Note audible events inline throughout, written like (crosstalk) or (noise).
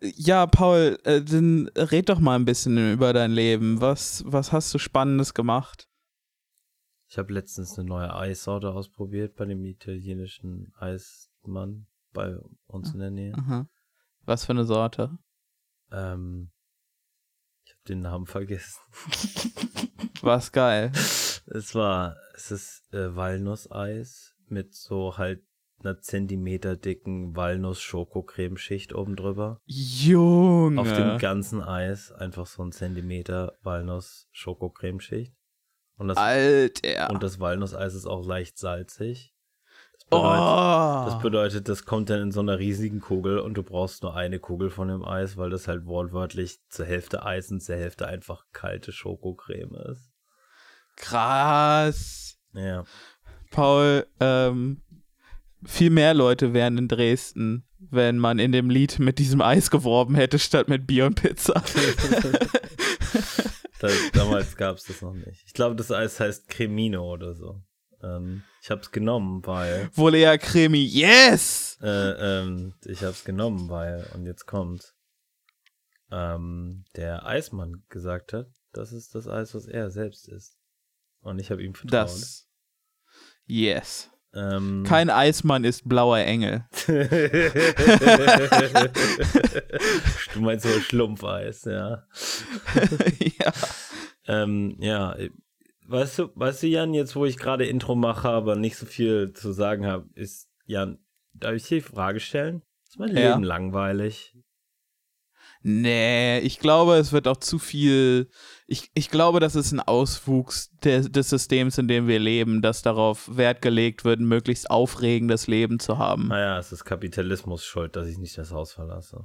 Ja, Paul, äh, dann red doch mal ein bisschen über dein Leben. Was, was hast du Spannendes gemacht? Ich habe letztens eine neue Eissorte ausprobiert bei dem italienischen Eismann bei uns in der Nähe. Aha. Was für eine Sorte? Ähm, ich habe den Namen vergessen. (laughs) War's geil. Es war, es ist äh, Walnusseis mit so halt einer Zentimeter dicken Walnuss-Schokocremeschicht oben drüber. Junge. Auf dem ganzen Eis einfach so ein Zentimeter Walnuss-Schokocremeschicht. Und das, Alter. und das Walnusseis ist auch leicht salzig. Das oh. bedeutet, das bedeutet, das kommt dann in so einer riesigen Kugel und du brauchst nur eine Kugel von dem Eis, weil das halt wortwörtlich zur Hälfte Eis und zur Hälfte einfach kalte Schokocreme ist. Krass. Ja. Paul, ähm, viel mehr Leute wären in Dresden, wenn man in dem Lied mit diesem Eis geworben hätte, statt mit Bier und Pizza. (laughs) da, damals gab es das noch nicht. Ich glaube, das Eis heißt Cremino oder so. Ähm, ich habe es genommen, weil. Eher Cremi. Yes! Äh, ähm, ich habe es genommen, weil, und jetzt kommt, ähm, der Eismann gesagt hat, das ist das Eis, was er selbst ist. Und ich habe ihm vertraut. Das. Yes. Ähm, Kein Eismann ist blauer Engel. (laughs) (laughs) du meinst so Schlumpfeis, ja. (laughs) ja. Ähm, ja, weißt du, weißt du, Jan, jetzt wo ich gerade Intro mache, aber nicht so viel zu sagen habe, ist, Jan, darf ich dir die Frage stellen? Ist mein Ja. Leben langweilig? Nee, ich glaube, es wird auch zu viel. Ich, ich glaube, das ist ein Auswuchs des, des Systems, in dem wir leben, dass darauf Wert gelegt wird, ein möglichst aufregendes Leben zu haben. Naja, es ist Kapitalismus schuld, dass ich nicht das Haus verlasse.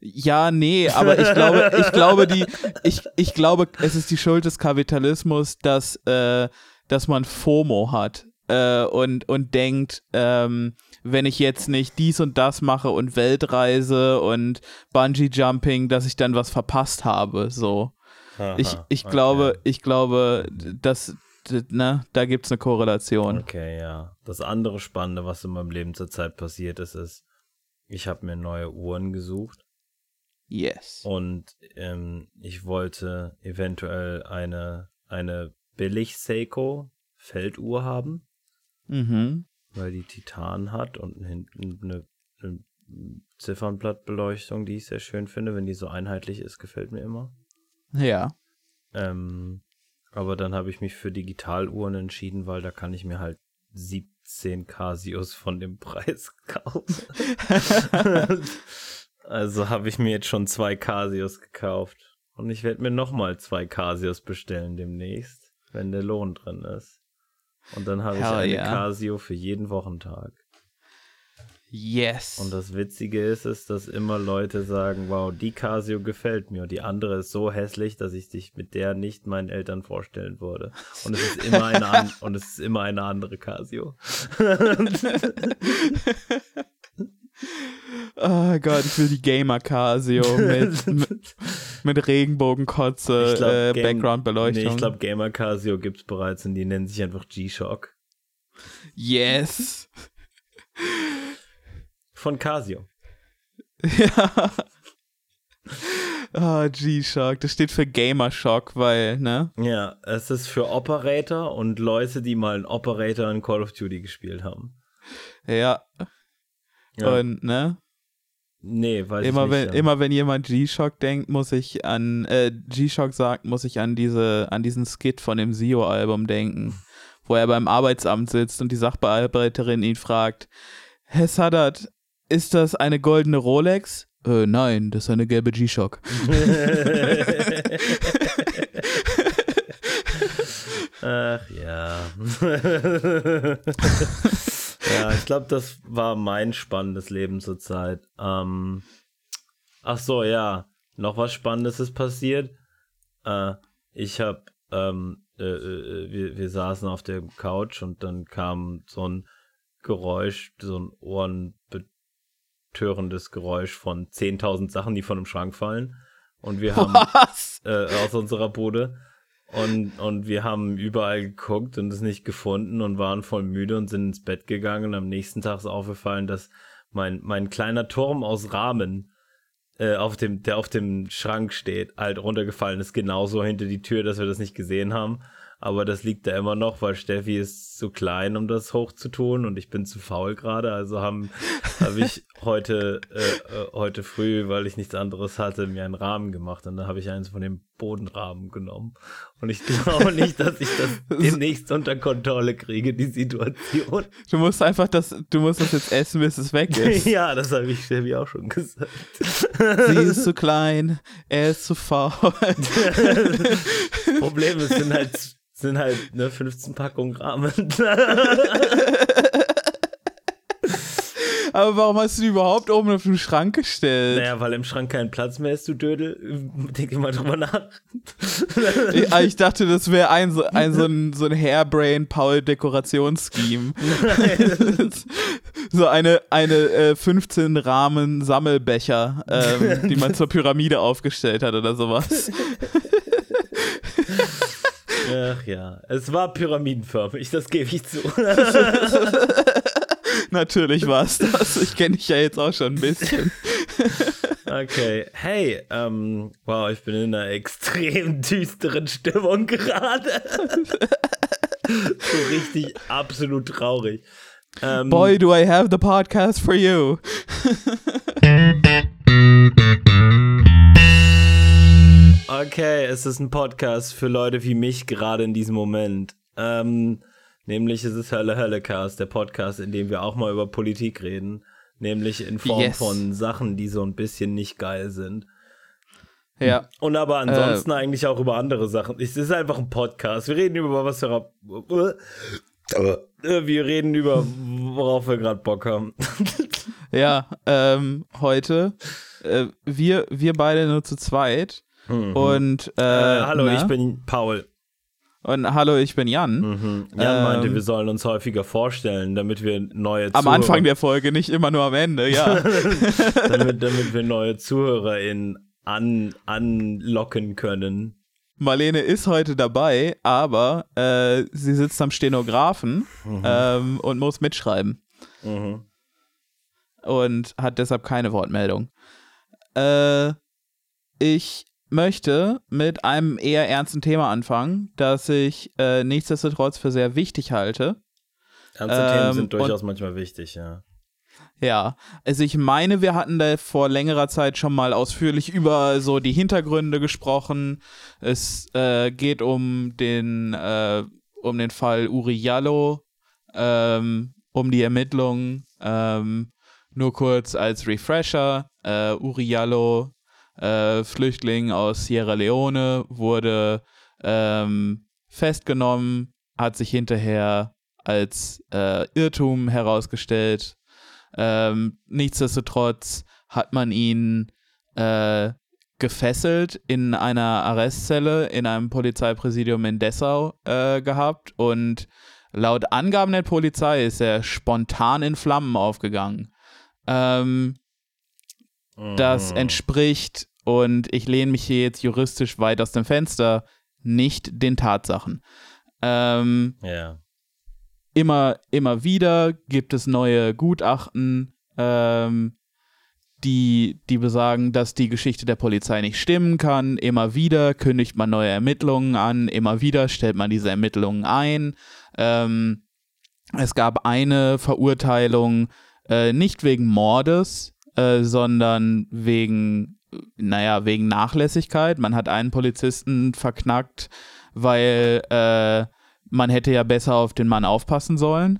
Ja, nee, aber ich glaube, ich glaube, die, (laughs) ich, ich glaube, es ist die Schuld des Kapitalismus, dass, äh, dass man FOMO hat äh, und, und denkt, ähm, wenn ich jetzt nicht dies und das mache und Weltreise und Bungee Jumping, dass ich dann was verpasst habe. So. Ich, Aha, ich okay. glaube, ich glaube, dass, ne, da gibt's eine Korrelation. Okay, ja. Das andere Spannende, was in meinem Leben zurzeit passiert ist, ist, ich habe mir neue Uhren gesucht Yes. und ähm, ich wollte eventuell eine, eine billig Seiko Felduhr haben, Mhm. Weil die Titan hat und hinten eine, eine Ziffernblattbeleuchtung, die ich sehr schön finde, wenn die so einheitlich ist, gefällt mir immer. Ja. Ähm, aber dann habe ich mich für Digitaluhren entschieden, weil da kann ich mir halt 17 Casios von dem (laughs) Preis kaufen. (laughs) also habe ich mir jetzt schon zwei Casios gekauft. Und ich werde mir nochmal zwei Casios bestellen demnächst, wenn der Lohn drin ist. Und dann habe ich eine yeah. Casio für jeden Wochentag. Yes. Und das Witzige ist, ist, dass immer Leute sagen, wow, die Casio gefällt mir und die andere ist so hässlich, dass ich dich mit der nicht meinen Eltern vorstellen würde. Und es ist immer eine, an (laughs) und es ist immer eine andere Casio. (laughs) (laughs) Oh Gott, ich will die Gamer Casio mit, (laughs) mit, mit Regenbogenkotze, glaub, äh, Background-Beleuchtung. Nee, ich glaube, Gamer Casio gibt's bereits und die nennen sich einfach G-Shock. yes. Von Casio. ja. Oh, G-Shock. Das steht für Gamer-Shock, weil, ne? Ja, es ist für Operator und Leute, die mal einen Operator in Call of Duty gespielt haben. Ja. Ja. Und, ne? nee, weiß Immer ich wenn, ja. immer wenn jemand G-Shock denkt, muss ich an, äh, G-Shock sagt, muss ich an diese, an diesen Skit von dem Sio-Album denken, wo er beim Arbeitsamt sitzt und die Sachbearbeiterin ihn fragt, Herr Sadat, ist das eine goldene Rolex? Äh, nein, das ist eine gelbe G-Shock. (laughs) Ach ja. (laughs) (laughs) ja, ich glaube, das war mein spannendes Leben zurzeit. Ähm, ach so, ja. Noch was Spannendes ist passiert. Äh, ich habe, ähm, äh, äh, wir, wir saßen auf der Couch und dann kam so ein Geräusch, so ein ohrenbetörendes Geräusch von 10.000 Sachen, die von dem Schrank fallen. Und wir haben (laughs) äh, aus unserer Bude. Und, und wir haben überall geguckt und es nicht gefunden und waren voll müde und sind ins Bett gegangen. Und am nächsten Tag ist aufgefallen, dass mein, mein kleiner Turm aus Rahmen äh, auf dem, der auf dem Schrank steht, halt runtergefallen ist, genauso hinter die Tür, dass wir das nicht gesehen haben. Aber das liegt da immer noch, weil Steffi ist zu klein, um das hochzutun und ich bin zu faul gerade. Also habe ich heute äh, äh, heute früh, weil ich nichts anderes hatte, mir einen Rahmen gemacht und da habe ich eins von dem Bodenrahmen genommen. Und ich glaube nicht, dass ich das (laughs) demnächst unter Kontrolle kriege, die Situation. Du musst einfach das, du musst das jetzt essen, bis es weg (laughs) ist. ja, das habe ich Steffi auch schon gesagt. Sie ist zu klein, er ist zu faul. (laughs) Problem ist, sind halt sind halt ne, 15 Packungen Rahmen. Aber warum hast du die überhaupt oben auf den Schrank gestellt? Naja, weil im Schrank kein Platz mehr ist, du Dödel. Denke mal drüber nach. ich, ah, ich dachte, das wäre ein, so, ein, so ein, so ein Hairbrain-Paul-Dekorationsscheme. so eine, eine äh, 15 Rahmen Sammelbecher, ähm, die man zur Pyramide aufgestellt hat oder sowas. Ach ja, es war pyramidenförmig, das gebe ich zu. (laughs) (laughs) Natürlich war es das. Ich kenne dich ja jetzt auch schon ein bisschen. (laughs) Okay. Hey, ähm, wow, ich bin in einer extrem (laughs) düsteren Stimmung gerade. so richtig absolut traurig. Ähm, Boy, do I have the podcast for you. Okay, es ist ein Podcast für Leute wie mich gerade in diesem Moment. Ähm, nämlich ist es Hölle Hölle Cast, der Podcast, in dem wir auch mal über Politik reden. Nämlich in Form yes. von Sachen, die so ein bisschen nicht geil sind. Ja. Und aber ansonsten äh, eigentlich auch über andere Sachen. Es ist einfach ein Podcast. Wir reden über was wir. Äh, wir reden über, worauf wir gerade Bock haben. (laughs) ja, ähm, heute. Äh, wir, wir beide nur zu zweit. Mhm. Und äh, äh, hallo, na? ich bin Paul. Und hallo, ich bin Jan. Mhm. Jan ähm, meinte, wir sollen uns häufiger vorstellen, damit wir neue Zuhörer... Am Anfang der Folge, nicht immer nur am Ende, ja. (laughs) damit, (laughs) damit wir neue ZuhörerInnen an, anlocken können. Marlene ist heute dabei, aber äh, sie sitzt am Stenografen mhm. ähm, und muss mitschreiben. Mhm. Und hat deshalb keine Wortmeldung. Äh, ich möchte mit einem eher ernsten Thema anfangen, das ich äh, nichtsdestotrotz für sehr wichtig halte. Ernste ähm, Themen sind durchaus manchmal wichtig, ja. Ja, also ich meine, wir hatten da vor längerer Zeit schon mal ausführlich über so die Hintergründe gesprochen. Es äh, geht um den, äh, um den Fall Uri Jallo, ähm, um die Ermittlungen. Ähm, nur kurz als Refresher. Äh, Uri Jallo äh, Flüchtling aus Sierra Leone, wurde ähm, festgenommen, hat sich hinterher als äh, Irrtum herausgestellt. Ähm, nichtsdestotrotz hat man ihn äh, gefesselt in einer Arrestzelle in einem Polizeipräsidium in Dessau äh, gehabt und laut Angaben der Polizei ist er spontan in Flammen aufgegangen. Ähm, das mhm. entspricht, und ich lehne mich hier jetzt juristisch weit aus dem Fenster, nicht den Tatsachen. Ähm, ja. Immer, immer wieder gibt es neue Gutachten, ähm, die, die besagen, dass die Geschichte der Polizei nicht stimmen kann. Immer wieder kündigt man neue Ermittlungen an, immer wieder stellt man diese Ermittlungen ein. Ähm, es gab eine Verurteilung, äh, nicht wegen Mordes, äh, sondern wegen, naja, wegen Nachlässigkeit. Man hat einen Polizisten verknackt, weil äh, man hätte ja besser auf den Mann aufpassen sollen.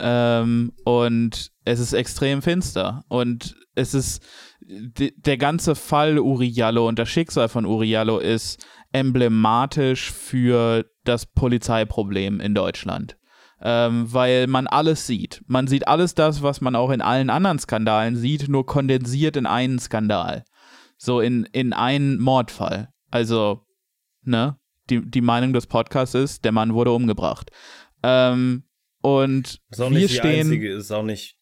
Ähm, und es ist extrem finster. Und es ist, der ganze Fall Uriallo und das Schicksal von Uriallo ist emblematisch für das Polizeiproblem in Deutschland ähm, weil man alles sieht. Man sieht alles das, was man auch in allen anderen Skandalen sieht, nur kondensiert in einen Skandal. So in, in einen Mordfall. Also, ne? Die, die Meinung des Podcasts ist, der Mann wurde umgebracht. Ähm, und ist auch wir nicht stehen. Einzige, ist auch nicht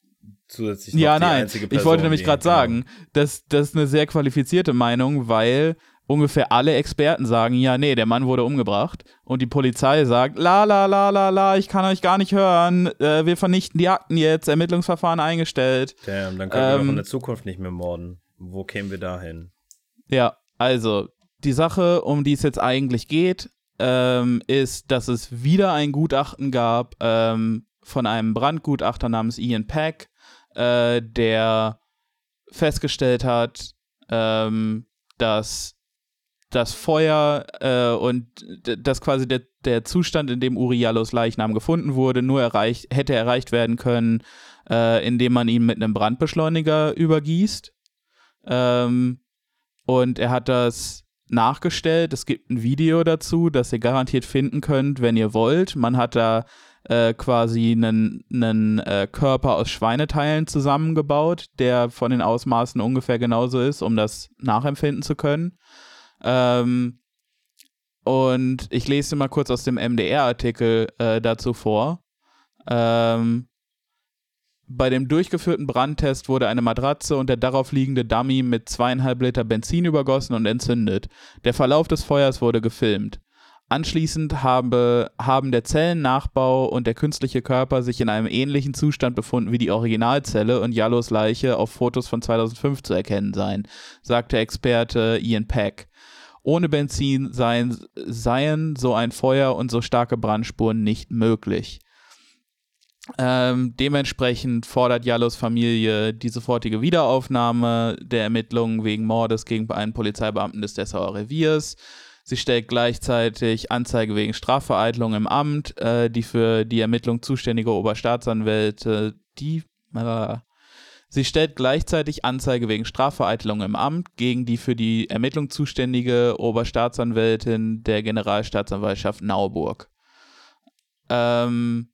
zusätzlich ja, nein. Ich wollte nämlich gerade sagen, das, das ist eine sehr qualifizierte Meinung, weil ungefähr alle Experten sagen, ja, nee, der Mann wurde umgebracht. Und die Polizei sagt, la, la, la, la, la, ich kann euch gar nicht hören, äh, wir vernichten die Akten jetzt, Ermittlungsverfahren eingestellt. Damn, dann können ähm, wir doch in der Zukunft nicht mehr morden. Wo kämen wir dahin? Ja, also die Sache, um die es jetzt eigentlich geht, ähm, ist, dass es wieder ein Gutachten gab ähm, von einem Brandgutachter namens Ian Peck, äh, der festgestellt hat, ähm, dass das Feuer äh, und dass quasi der, der Zustand, in dem Uriallos Leichnam gefunden wurde, nur erreicht, hätte erreicht werden können, äh, indem man ihn mit einem Brandbeschleuniger übergießt. Ähm, und er hat das nachgestellt. Es gibt ein Video dazu, das ihr garantiert finden könnt, wenn ihr wollt. Man hat da äh, quasi einen, einen äh, Körper aus Schweineteilen zusammengebaut, der von den Ausmaßen ungefähr genauso ist, um das nachempfinden zu können. Ähm, und ich lese mal kurz aus dem MDR-Artikel äh, dazu vor. Ähm, bei dem durchgeführten Brandtest wurde eine Matratze und der darauf liegende Dummy mit zweieinhalb Liter Benzin übergossen und entzündet. Der Verlauf des Feuers wurde gefilmt. Anschließend habe, haben der Zellennachbau und der künstliche Körper sich in einem ähnlichen Zustand befunden wie die Originalzelle und Jallos Leiche auf Fotos von 2005 zu erkennen sein, sagte Experte Ian Peck. Ohne Benzin seien, seien so ein Feuer und so starke Brandspuren nicht möglich. Ähm, dementsprechend fordert Jallos Familie die sofortige Wiederaufnahme der Ermittlungen wegen Mordes gegen einen Polizeibeamten des Dessauer Reviers. Sie stellt gleichzeitig Anzeige wegen Strafvereitelung im Amt. Äh, die für die Ermittlung zuständige Oberstaatsanwälte, die äh, Sie stellt gleichzeitig Anzeige wegen Strafvereitelung im Amt gegen die für die Ermittlung zuständige Oberstaatsanwältin der Generalstaatsanwaltschaft Nauburg. Ähm,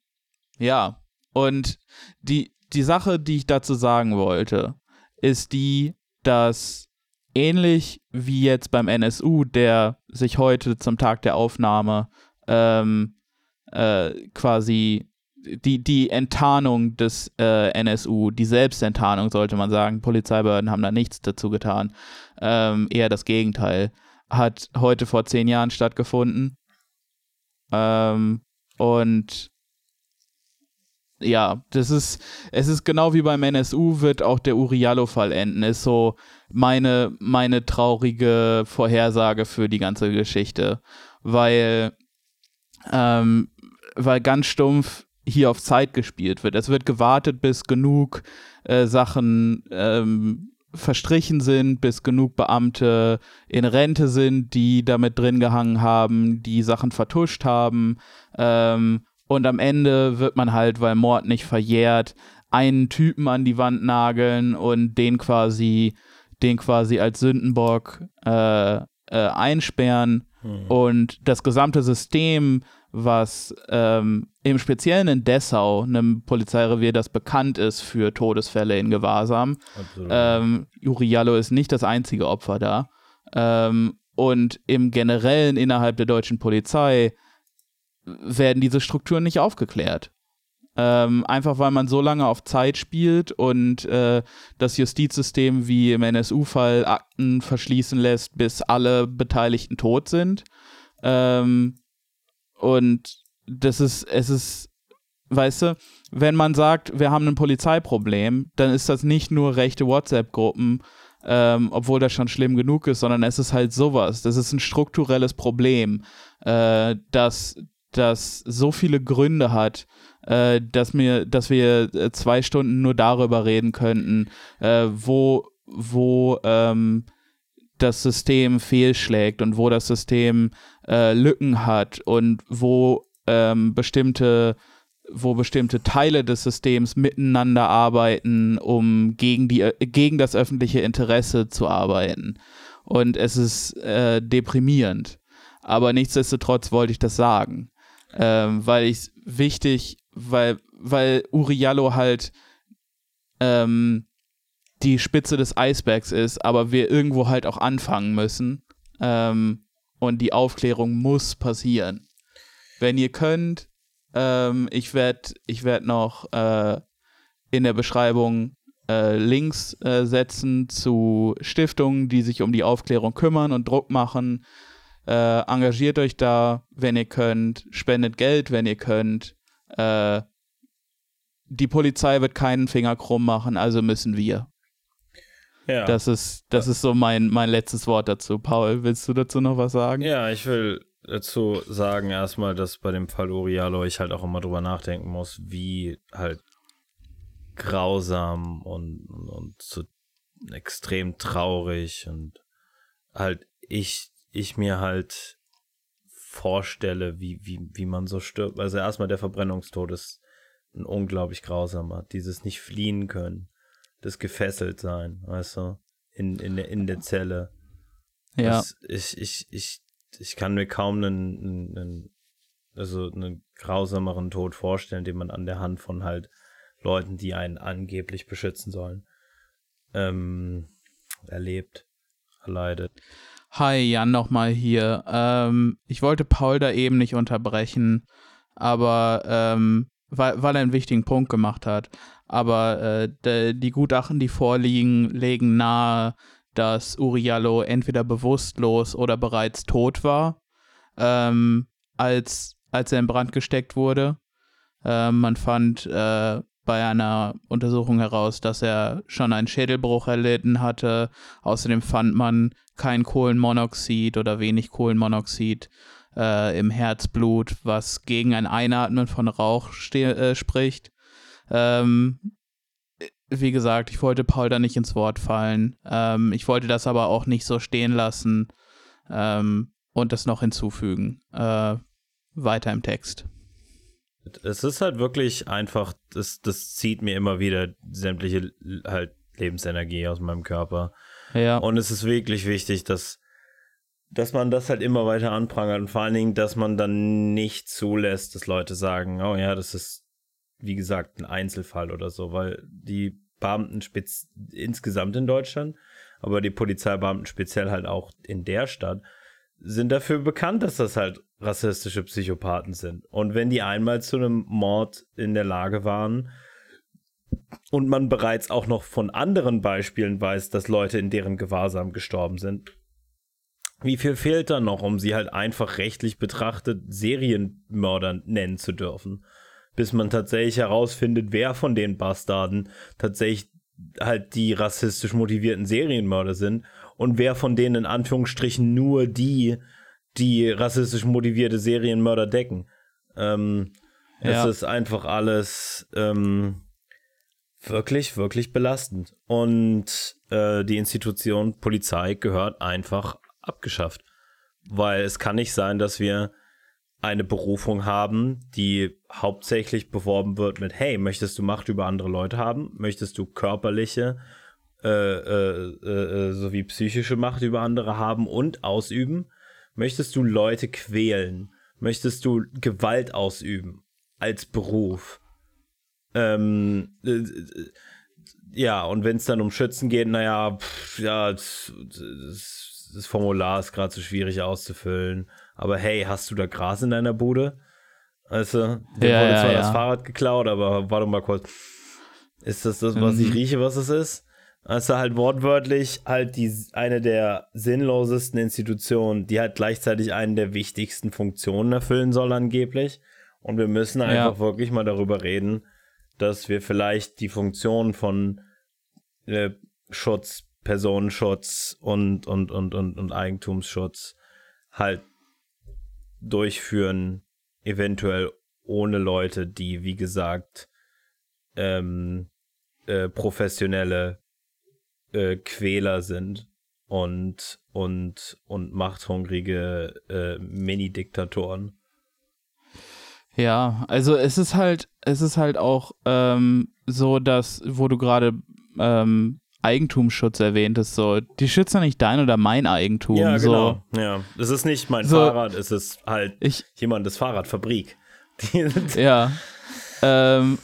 ja, und die, die Sache, die ich dazu sagen wollte, ist die, dass ähnlich wie jetzt beim NSU, der sich heute zum Tag der Aufnahme ähm, äh, quasi die, die Enttarnung des äh, NSU, die Selbstenttarnung, sollte man sagen, Polizeibehörden haben da nichts dazu getan, ähm, eher das Gegenteil, hat heute vor zehn Jahren stattgefunden. Ähm, und ja, das ist, es ist genau wie beim NSU, wird auch der Uriallo-Fall enden, ist so meine, meine traurige Vorhersage für die ganze Geschichte, weil, ähm, weil ganz stumpf hier auf Zeit gespielt wird. Es wird gewartet, bis genug äh, Sachen ähm, verstrichen sind, bis genug Beamte in Rente sind, die damit drin gehangen haben, die Sachen vertuscht haben. Ähm, und am Ende wird man halt, weil Mord nicht verjährt, einen Typen an die Wand nageln und den quasi, den quasi als Sündenbock äh, äh, einsperren. Hm. Und das gesamte System was ähm, im Speziellen in Dessau, einem Polizeirevier, das bekannt ist für Todesfälle in Gewahrsam. Ähm, Uriallo ist nicht das einzige Opfer da. Ähm, und im Generellen innerhalb der deutschen Polizei werden diese Strukturen nicht aufgeklärt. Ähm, einfach weil man so lange auf Zeit spielt und äh, das Justizsystem wie im NSU-Fall Akten verschließen lässt, bis alle Beteiligten tot sind. Ähm, und das ist, es ist, weißt du, wenn man sagt, wir haben ein Polizeiproblem, dann ist das nicht nur rechte WhatsApp-Gruppen, ähm, obwohl das schon schlimm genug ist, sondern es ist halt sowas. Das ist ein strukturelles Problem, äh, das, das so viele Gründe hat, äh, dass, mir, dass wir äh, zwei Stunden nur darüber reden könnten, äh, wo, wo ähm, das System fehlschlägt und wo das System äh, Lücken hat und wo ähm, bestimmte wo bestimmte Teile des Systems miteinander arbeiten, um gegen, die, gegen das öffentliche Interesse zu arbeiten. Und es ist äh, deprimierend. Aber nichtsdestotrotz wollte ich das sagen. Ähm, weil ich es wichtig, weil, weil Uriallo halt ähm, die Spitze des Eisbergs ist, aber wir irgendwo halt auch anfangen müssen. Ähm, und die Aufklärung muss passieren. Wenn ihr könnt, ähm, ich werde ich werd noch äh, in der Beschreibung äh, Links äh, setzen zu Stiftungen, die sich um die Aufklärung kümmern und Druck machen. Äh, engagiert euch da, wenn ihr könnt. Spendet Geld, wenn ihr könnt. Äh, die Polizei wird keinen Finger krumm machen, also müssen wir. Ja. Das ist, das ist so mein, mein letztes Wort dazu. Paul, willst du dazu noch was sagen? Ja, ich will dazu sagen erstmal, dass bei dem Fall Urialo ich halt auch immer drüber nachdenken muss, wie halt grausam und, und, und so extrem traurig und halt ich, ich mir halt vorstelle, wie, wie, wie man so stirbt. Also erstmal der Verbrennungstod ist ein unglaublich grausamer. Dieses nicht fliehen können, das gefesselt sein, weißt du, in, in, der, in der Zelle. Ja. Das, ich, ich, ich, ich kann mir kaum einen, einen, also einen grausameren Tod vorstellen, den man an der Hand von halt Leuten, die einen angeblich beschützen sollen, ähm, erlebt, erleidet. Hi, Jan nochmal hier. Ähm, ich wollte Paul da eben nicht unterbrechen, aber ähm, weil, weil er einen wichtigen Punkt gemacht hat. Aber äh, de, die Gutachten, die vorliegen, legen nahe, dass Uriallo entweder bewusstlos oder bereits tot war, ähm, als, als er in Brand gesteckt wurde. Äh, man fand äh, bei einer Untersuchung heraus, dass er schon einen Schädelbruch erlitten hatte. Außerdem fand man kein Kohlenmonoxid oder wenig Kohlenmonoxid äh, im Herzblut, was gegen ein Einatmen von Rauch äh, spricht. Ähm, wie gesagt, ich wollte Paul da nicht ins Wort fallen. Ähm, ich wollte das aber auch nicht so stehen lassen ähm, und das noch hinzufügen. Äh, weiter im Text. Es ist halt wirklich einfach, das, das zieht mir immer wieder sämtliche halt Lebensenergie aus meinem Körper. Ja. Und es ist wirklich wichtig, dass, dass man das halt immer weiter anprangert und vor allen Dingen, dass man dann nicht zulässt, dass Leute sagen, oh ja, das ist, wie gesagt, ein Einzelfall oder so, weil die Beamten insgesamt in Deutschland, aber die Polizeibeamten speziell halt auch in der Stadt, sind dafür bekannt, dass das halt rassistische Psychopathen sind. Und wenn die einmal zu einem Mord in der Lage waren und man bereits auch noch von anderen Beispielen weiß, dass Leute in deren Gewahrsam gestorben sind, wie viel fehlt da noch, um sie halt einfach rechtlich betrachtet Serienmörder nennen zu dürfen? Bis man tatsächlich herausfindet, wer von den Bastarden tatsächlich halt die rassistisch motivierten Serienmörder sind und wer von denen in Anführungsstrichen nur die, die rassistisch motivierte Serienmörder decken. Ähm, ja. Es ist einfach alles ähm, wirklich, wirklich belastend. Und äh, die Institution Polizei gehört einfach abgeschafft. Weil es kann nicht sein, dass wir eine Berufung haben, die hauptsächlich beworben wird mit, hey, möchtest du Macht über andere Leute haben? Möchtest du körperliche äh, äh, äh, sowie psychische Macht über andere haben und ausüben? Möchtest du Leute quälen? Möchtest du Gewalt ausüben als Beruf? Ähm, äh, ja, und wenn es dann um Schützen geht, naja, pff, ja, das, das Formular ist gerade so schwierig auszufüllen. Aber hey, hast du da Gras in deiner Bude? Also, der ja, wurde zwar ja. das Fahrrad geklaut, aber warte mal kurz. Ist das das, was mhm. ich rieche, was es ist? Also halt wortwörtlich halt die eine der sinnlosesten Institutionen, die halt gleichzeitig eine der wichtigsten Funktionen erfüllen soll angeblich. Und wir müssen einfach ja. wirklich mal darüber reden, dass wir vielleicht die Funktion von äh, Schutz, Personenschutz und, und, und, und, und Eigentumsschutz halt durchführen, eventuell ohne Leute, die, wie gesagt, ähm, äh, professionelle äh, Quäler sind und, und, und machthungrige äh, Mini-Diktatoren. Ja, also es ist halt, es ist halt auch ähm, so, dass, wo du gerade ähm, Eigentumsschutz erwähntest, so, die schützen nicht dein oder mein Eigentum. Ja, genau. So. Ja, es ist nicht mein so, Fahrrad, es ist halt ich, jemandes Fahrradfabrik. (laughs) ja. Ähm,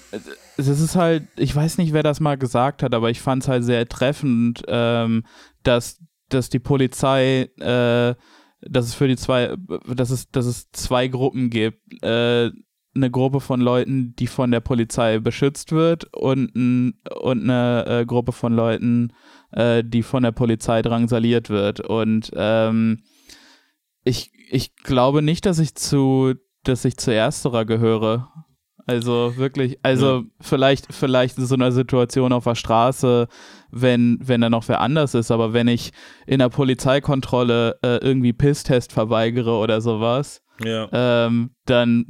es ist halt, ich weiß nicht, wer das mal gesagt hat, aber ich fand es halt sehr treffend, ähm, dass, dass die Polizei, äh, dass es für die zwei, dass es, dass es zwei Gruppen gibt. Äh, eine Gruppe von Leuten, die von der Polizei beschützt wird und, ein, und eine äh, Gruppe von Leuten, äh, die von der Polizei drangsaliert wird. Und ähm, ich, ich glaube nicht, dass ich zu, dass ich zu ersterer gehöre. Also wirklich, also ja. vielleicht, vielleicht in so einer Situation auf der Straße, wenn, wenn da noch wer anders ist, aber wenn ich in der Polizeikontrolle äh, irgendwie Pisstest verweigere oder sowas, ja. ähm, dann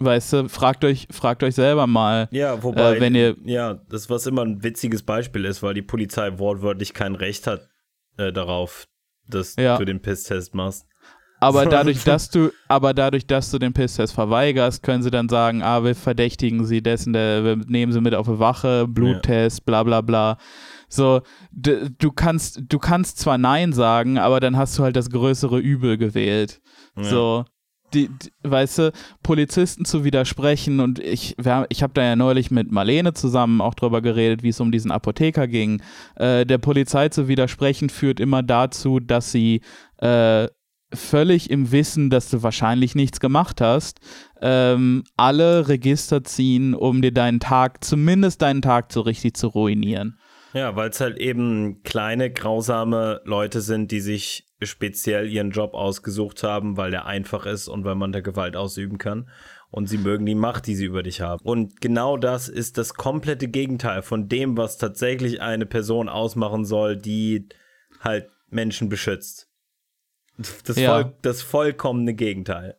weißt du, fragt euch, fragt euch selber mal. Ja, wobei, äh, wenn ihr, ja, das was immer ein witziges Beispiel ist, weil die Polizei wortwörtlich kein Recht hat äh, darauf, dass ja. du den Pisstest machst. Aber (laughs) dadurch, dass du, aber dadurch, dass du den Pisstest verweigerst, können sie dann sagen, ah, wir verdächtigen sie dessen, der, wir nehmen sie mit auf eine Wache, Bluttest, ja. bla bla bla. So, du kannst, du kannst zwar Nein sagen, aber dann hast du halt das größere Übel gewählt. Ja. So. Die, die, weißt du, Polizisten zu widersprechen und ich, ich habe da ja neulich mit Marlene zusammen auch drüber geredet, wie es um diesen Apotheker ging. Äh, der Polizei zu widersprechen führt immer dazu, dass sie äh, völlig im Wissen, dass du wahrscheinlich nichts gemacht hast, ähm, alle Register ziehen, um dir deinen Tag, zumindest deinen Tag so richtig zu ruinieren. Ja, weil es halt eben kleine, grausame Leute sind, die sich speziell ihren Job ausgesucht haben, weil der einfach ist und weil man da Gewalt ausüben kann. Und sie mögen die Macht, die sie über dich haben. Und genau das ist das komplette Gegenteil von dem, was tatsächlich eine Person ausmachen soll, die halt Menschen beschützt. Das, ja. voll, das vollkommene Gegenteil.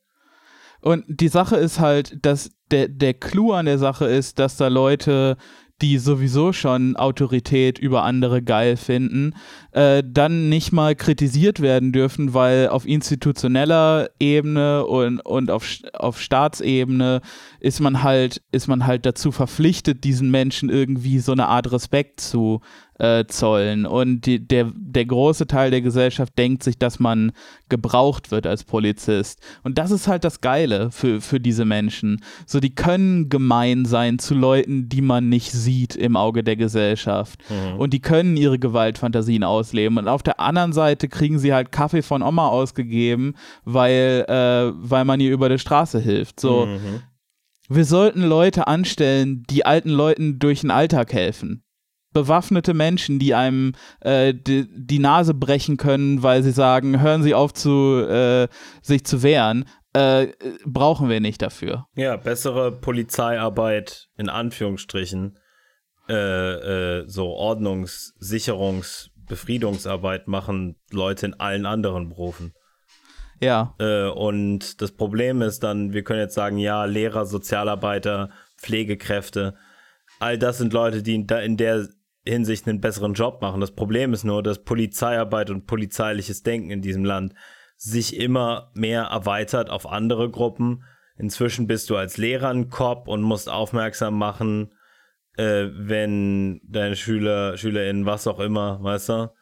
Und die Sache ist halt, dass der, der Clou an der Sache ist, dass da Leute, die sowieso schon Autorität über andere geil finden, äh, dann nicht mal kritisiert werden dürfen, weil auf institutioneller Ebene und, und auf, auf Staatsebene ist man halt, ist man halt dazu verpflichtet, diesen Menschen irgendwie so eine Art Respekt zu äh, zollen. Und die, der, der große Teil der Gesellschaft denkt sich, dass man gebraucht wird als Polizist. Und das ist halt das Geile für, für diese Menschen. So, die können gemein sein zu Leuten, die man nicht sieht im Auge der Gesellschaft. Mhm. Und die können ihre Gewaltfantasien ausleben. Und auf der anderen Seite kriegen sie halt Kaffee von Oma ausgegeben, weil, äh, weil man ihr über der Straße hilft. So. Mhm. Wir sollten Leute anstellen, die alten Leuten durch den Alltag helfen bewaffnete Menschen, die einem äh, die, die, Nase brechen können, weil sie sagen, hören Sie auf zu äh, sich zu wehren, äh, brauchen wir nicht dafür. Ja, bessere Polizeiarbeit in Anführungsstrichen, äh, äh, so Ordnungs-, Sicherungs-, Befriedungsarbeit machen Leute in allen anderen Berufen. Ja. Äh, und das Problem ist dann, wir können jetzt sagen, ja, Lehrer, Sozialarbeiter, Pflegekräfte, all das sind Leute, die in der Hinsicht einen besseren Job machen. Das Problem ist nur, dass Polizeiarbeit und polizeiliches Denken in diesem Land sich immer mehr erweitert auf andere Gruppen. Inzwischen bist du als Lehrer ein Cop und musst aufmerksam machen, äh, wenn deine Schüler, SchülerInnen, was auch immer, weißt du,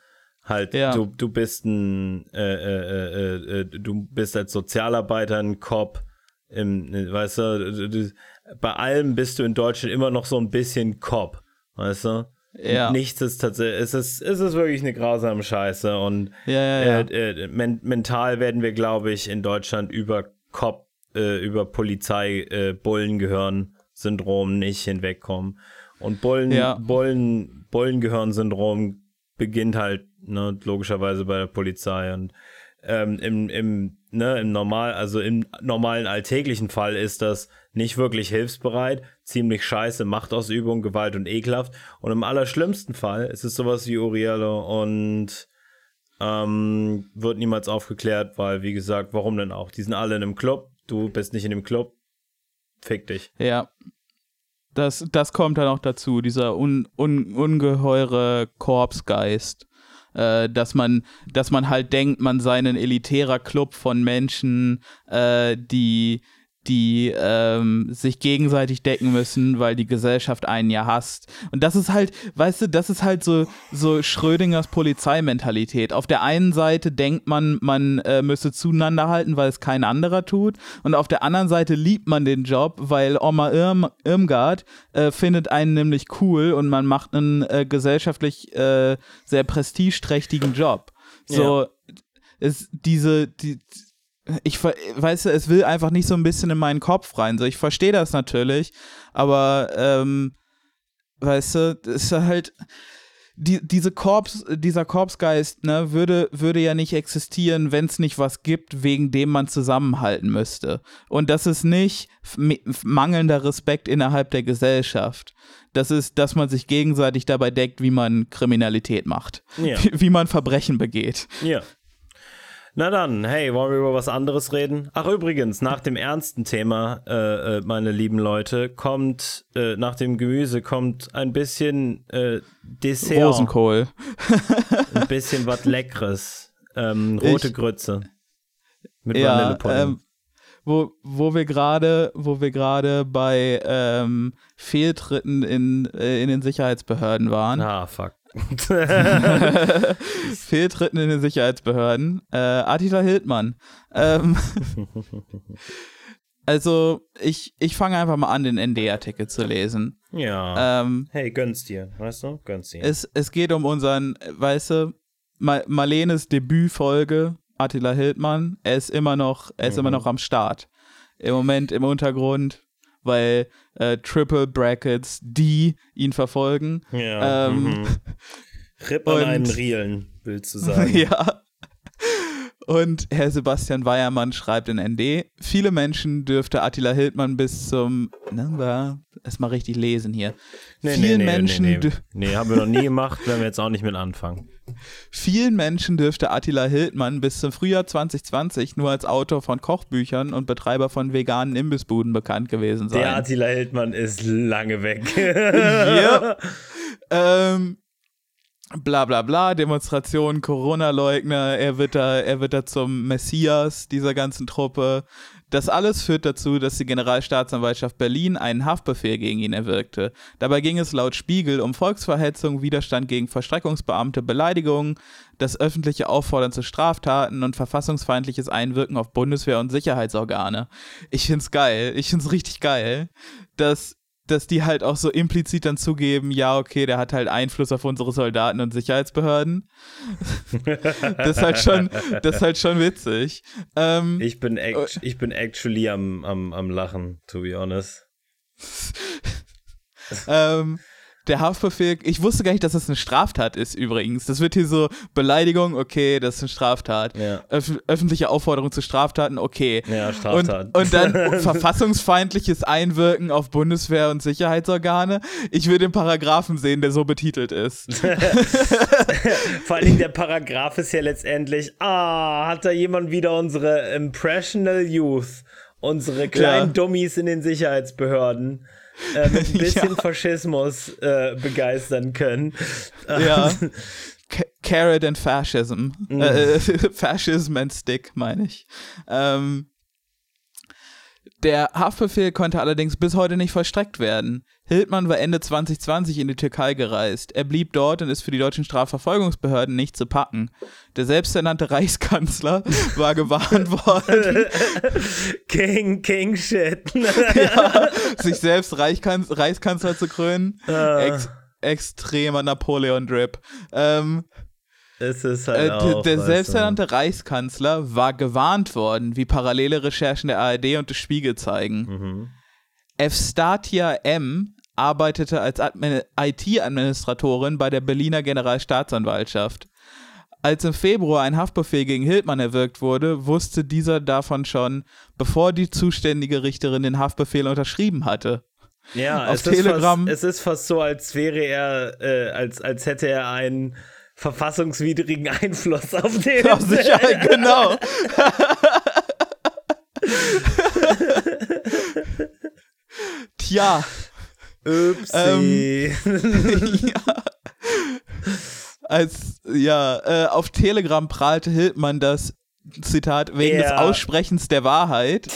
halt, ja. du, du bist ein, äh, äh, äh, äh du bist als Sozialarbeiter ein Cop, im, weißt du, du, du, bei allem bist du in Deutschland immer noch so ein bisschen Cop, weißt du? Ja. Nichts ist tatsächlich, es ist, es ist wirklich eine grausame Scheiße und ja, ja. Äh, äh, men mental werden wir, glaube ich, in Deutschland über Cop, äh, über Polizei-Bullengehirn-Syndrom äh, nicht hinwegkommen. Und Bullen. Bullen, Bullengehirn-Syndrom beginnt halt ne, logischerweise bei der Polizei und ähm, im, im, ne, im normal, also im normalen alltäglichen Fall ist das nicht wirklich hilfsbereit, ziemlich scheiße, Machtausübung, Gewalt und ekelhaft. Und im allerschlimmsten Fall ist es sowas wie Uriello und ähm, wird niemals aufgeklärt, weil, wie gesagt, warum denn auch? Die sind alle in einem Club, du bist nicht in dem Club, fick dich. Ja. Das, das kommt dann auch dazu, dieser un, un, ungeheure Korpsgeist äh, dass man, dass man halt denkt, man sei ein elitärer Club von Menschen, äh, die die ähm, sich gegenseitig decken müssen, weil die Gesellschaft einen ja hasst. Und das ist halt, weißt du, das ist halt so, so Schrödingers Polizeimentalität. Auf der einen Seite denkt man, man äh, müsse zueinander halten, weil es kein anderer tut. Und auf der anderen Seite liebt man den Job, weil Oma Irm, Irmgard äh, findet einen nämlich cool und man macht einen äh, gesellschaftlich äh, sehr prestigeträchtigen Job. So, ja. ist diese, die, ich weiß, es will einfach nicht so ein bisschen in meinen Kopf rein. So, ich verstehe das natürlich, aber ähm, weißt du, das ist halt die, diese Korps, dieser Korpsgeist ne, würde, würde ja nicht existieren, wenn es nicht was gibt, wegen dem man zusammenhalten müsste. Und das ist nicht mangelnder Respekt innerhalb der Gesellschaft. Das ist, dass man sich gegenseitig dabei deckt, wie man Kriminalität macht, ja. wie, wie man Verbrechen begeht. Ja. Na dann, hey, wollen wir über was anderes reden? Ach übrigens, nach dem ernsten Thema, äh, äh, meine lieben Leute, kommt, äh, nach dem Gemüse kommt ein bisschen äh, Dessert. Rosenkohl. (laughs) ein bisschen was Leckeres. Ähm, rote ich, Grütze. Mit ja, Vanillepudding. Ähm, wo, wo wir gerade, wo wir gerade bei ähm, Fehltritten in, äh, in den Sicherheitsbehörden waren. Ah, fuck. (laughs) Fehltritten in den Sicherheitsbehörden. Äh, Attila Hildmann. Ähm, (laughs) also, ich, ich fange einfach mal an, den ND-Artikel zu lesen. Ja. Ähm, hey, gönn's dir, weißt du? Gönn's dir. Es, es geht um unseren, weißt du, Mar Marlenes Debütfolge, Attila Hildmann. Er ist immer noch, er ist mhm. immer noch am Start. Im Moment im Untergrund weil äh, Triple Brackets die ihn verfolgen. Ja. Ähm, mhm. (laughs) Ripp an einen Rielen, willst du (laughs) sagen. ja. Und Herr Sebastian Weiermann schreibt in ND, viele Menschen dürfte Attila Hildmann bis zum, ne, erstmal richtig lesen hier. Nee, Vielen nee, nee, Menschen. Nee, nee. nee, haben wir noch nie gemacht, werden wir jetzt auch nicht mit anfangen. Vielen Menschen dürfte Attila Hildmann bis zum Frühjahr 2020 nur als Autor von Kochbüchern und Betreiber von veganen Imbissbuden bekannt gewesen sein. Der Attila Hildmann ist lange weg. (laughs) ja. (laughs) Ähm, bla bla bla, Demonstration, Corona-Leugner, er wird da, er wird da zum Messias dieser ganzen Truppe. Das alles führt dazu, dass die Generalstaatsanwaltschaft Berlin einen Haftbefehl gegen ihn erwirkte. Dabei ging es laut Spiegel um Volksverhetzung, Widerstand gegen Verstreckungsbeamte, Beleidigungen, das öffentliche Auffordern zu Straftaten und verfassungsfeindliches Einwirken auf Bundeswehr und Sicherheitsorgane. Ich find's geil, ich find's richtig geil, dass dass die halt auch so implizit dann zugeben, ja, okay, der hat halt Einfluss auf unsere Soldaten und Sicherheitsbehörden. (laughs) das ist halt schon, das ist halt schon witzig. Ähm, ich bin act ich bin actually am, am, am Lachen, to be honest. (laughs) ähm, der Haftbefehl, ich wusste gar nicht, dass das eine Straftat ist übrigens. Das wird hier so Beleidigung, okay, das ist eine Straftat. Ja. Öf öffentliche Aufforderung zu Straftaten, okay. Ja, Straftat. Und, und dann (laughs) verfassungsfeindliches Einwirken auf Bundeswehr und Sicherheitsorgane. Ich will den Paragraphen sehen, der so betitelt ist. (laughs) Vor allem der Paragraph ist ja letztendlich, ah, hat da jemand wieder unsere Impressional Youth, unsere kleinen ja. Dummies in den Sicherheitsbehörden äh, mit ein (laughs) bisschen ja. Faschismus äh, begeistern können. Ja. (laughs) Carrot and Fascism. Mhm. Äh, (laughs) Fascism and Stick, meine ich. Ähm, der Haftbefehl konnte allerdings bis heute nicht vollstreckt werden. Hildmann war Ende 2020 in die Türkei gereist. Er blieb dort und ist für die deutschen Strafverfolgungsbehörden nicht zu packen. Der selbsternannte (laughs) Reichskanzler war gewarnt worden. (laughs) King, King Shit. (laughs) ja, sich selbst Reichskanz Reichskanzler zu krönen. Uh. Ex extremer Napoleon-Drip. Ähm, es ist halt äh, auch, der selbsternannte Reichskanzler war gewarnt worden, wie parallele Recherchen der ARD und des Spiegel zeigen. Mhm. Evstatia M. arbeitete als IT-Administratorin bei der Berliner Generalstaatsanwaltschaft. Als im Februar ein Haftbefehl gegen Hildmann erwirkt wurde, wusste dieser davon schon, bevor die zuständige Richterin den Haftbefehl unterschrieben hatte. Ja, Auf es, Telegram, ist fast, es ist fast so, als wäre er, äh, als, als hätte er einen verfassungswidrigen Einfluss auf (laughs) den. Auf Sicherheit, genau. (laughs) Tja. Upsi. Ähm, (laughs) ja. Als, ja, äh, auf Telegram prahlte Hildmann, dass Zitat, wegen yeah. des Aussprechens der Wahrheit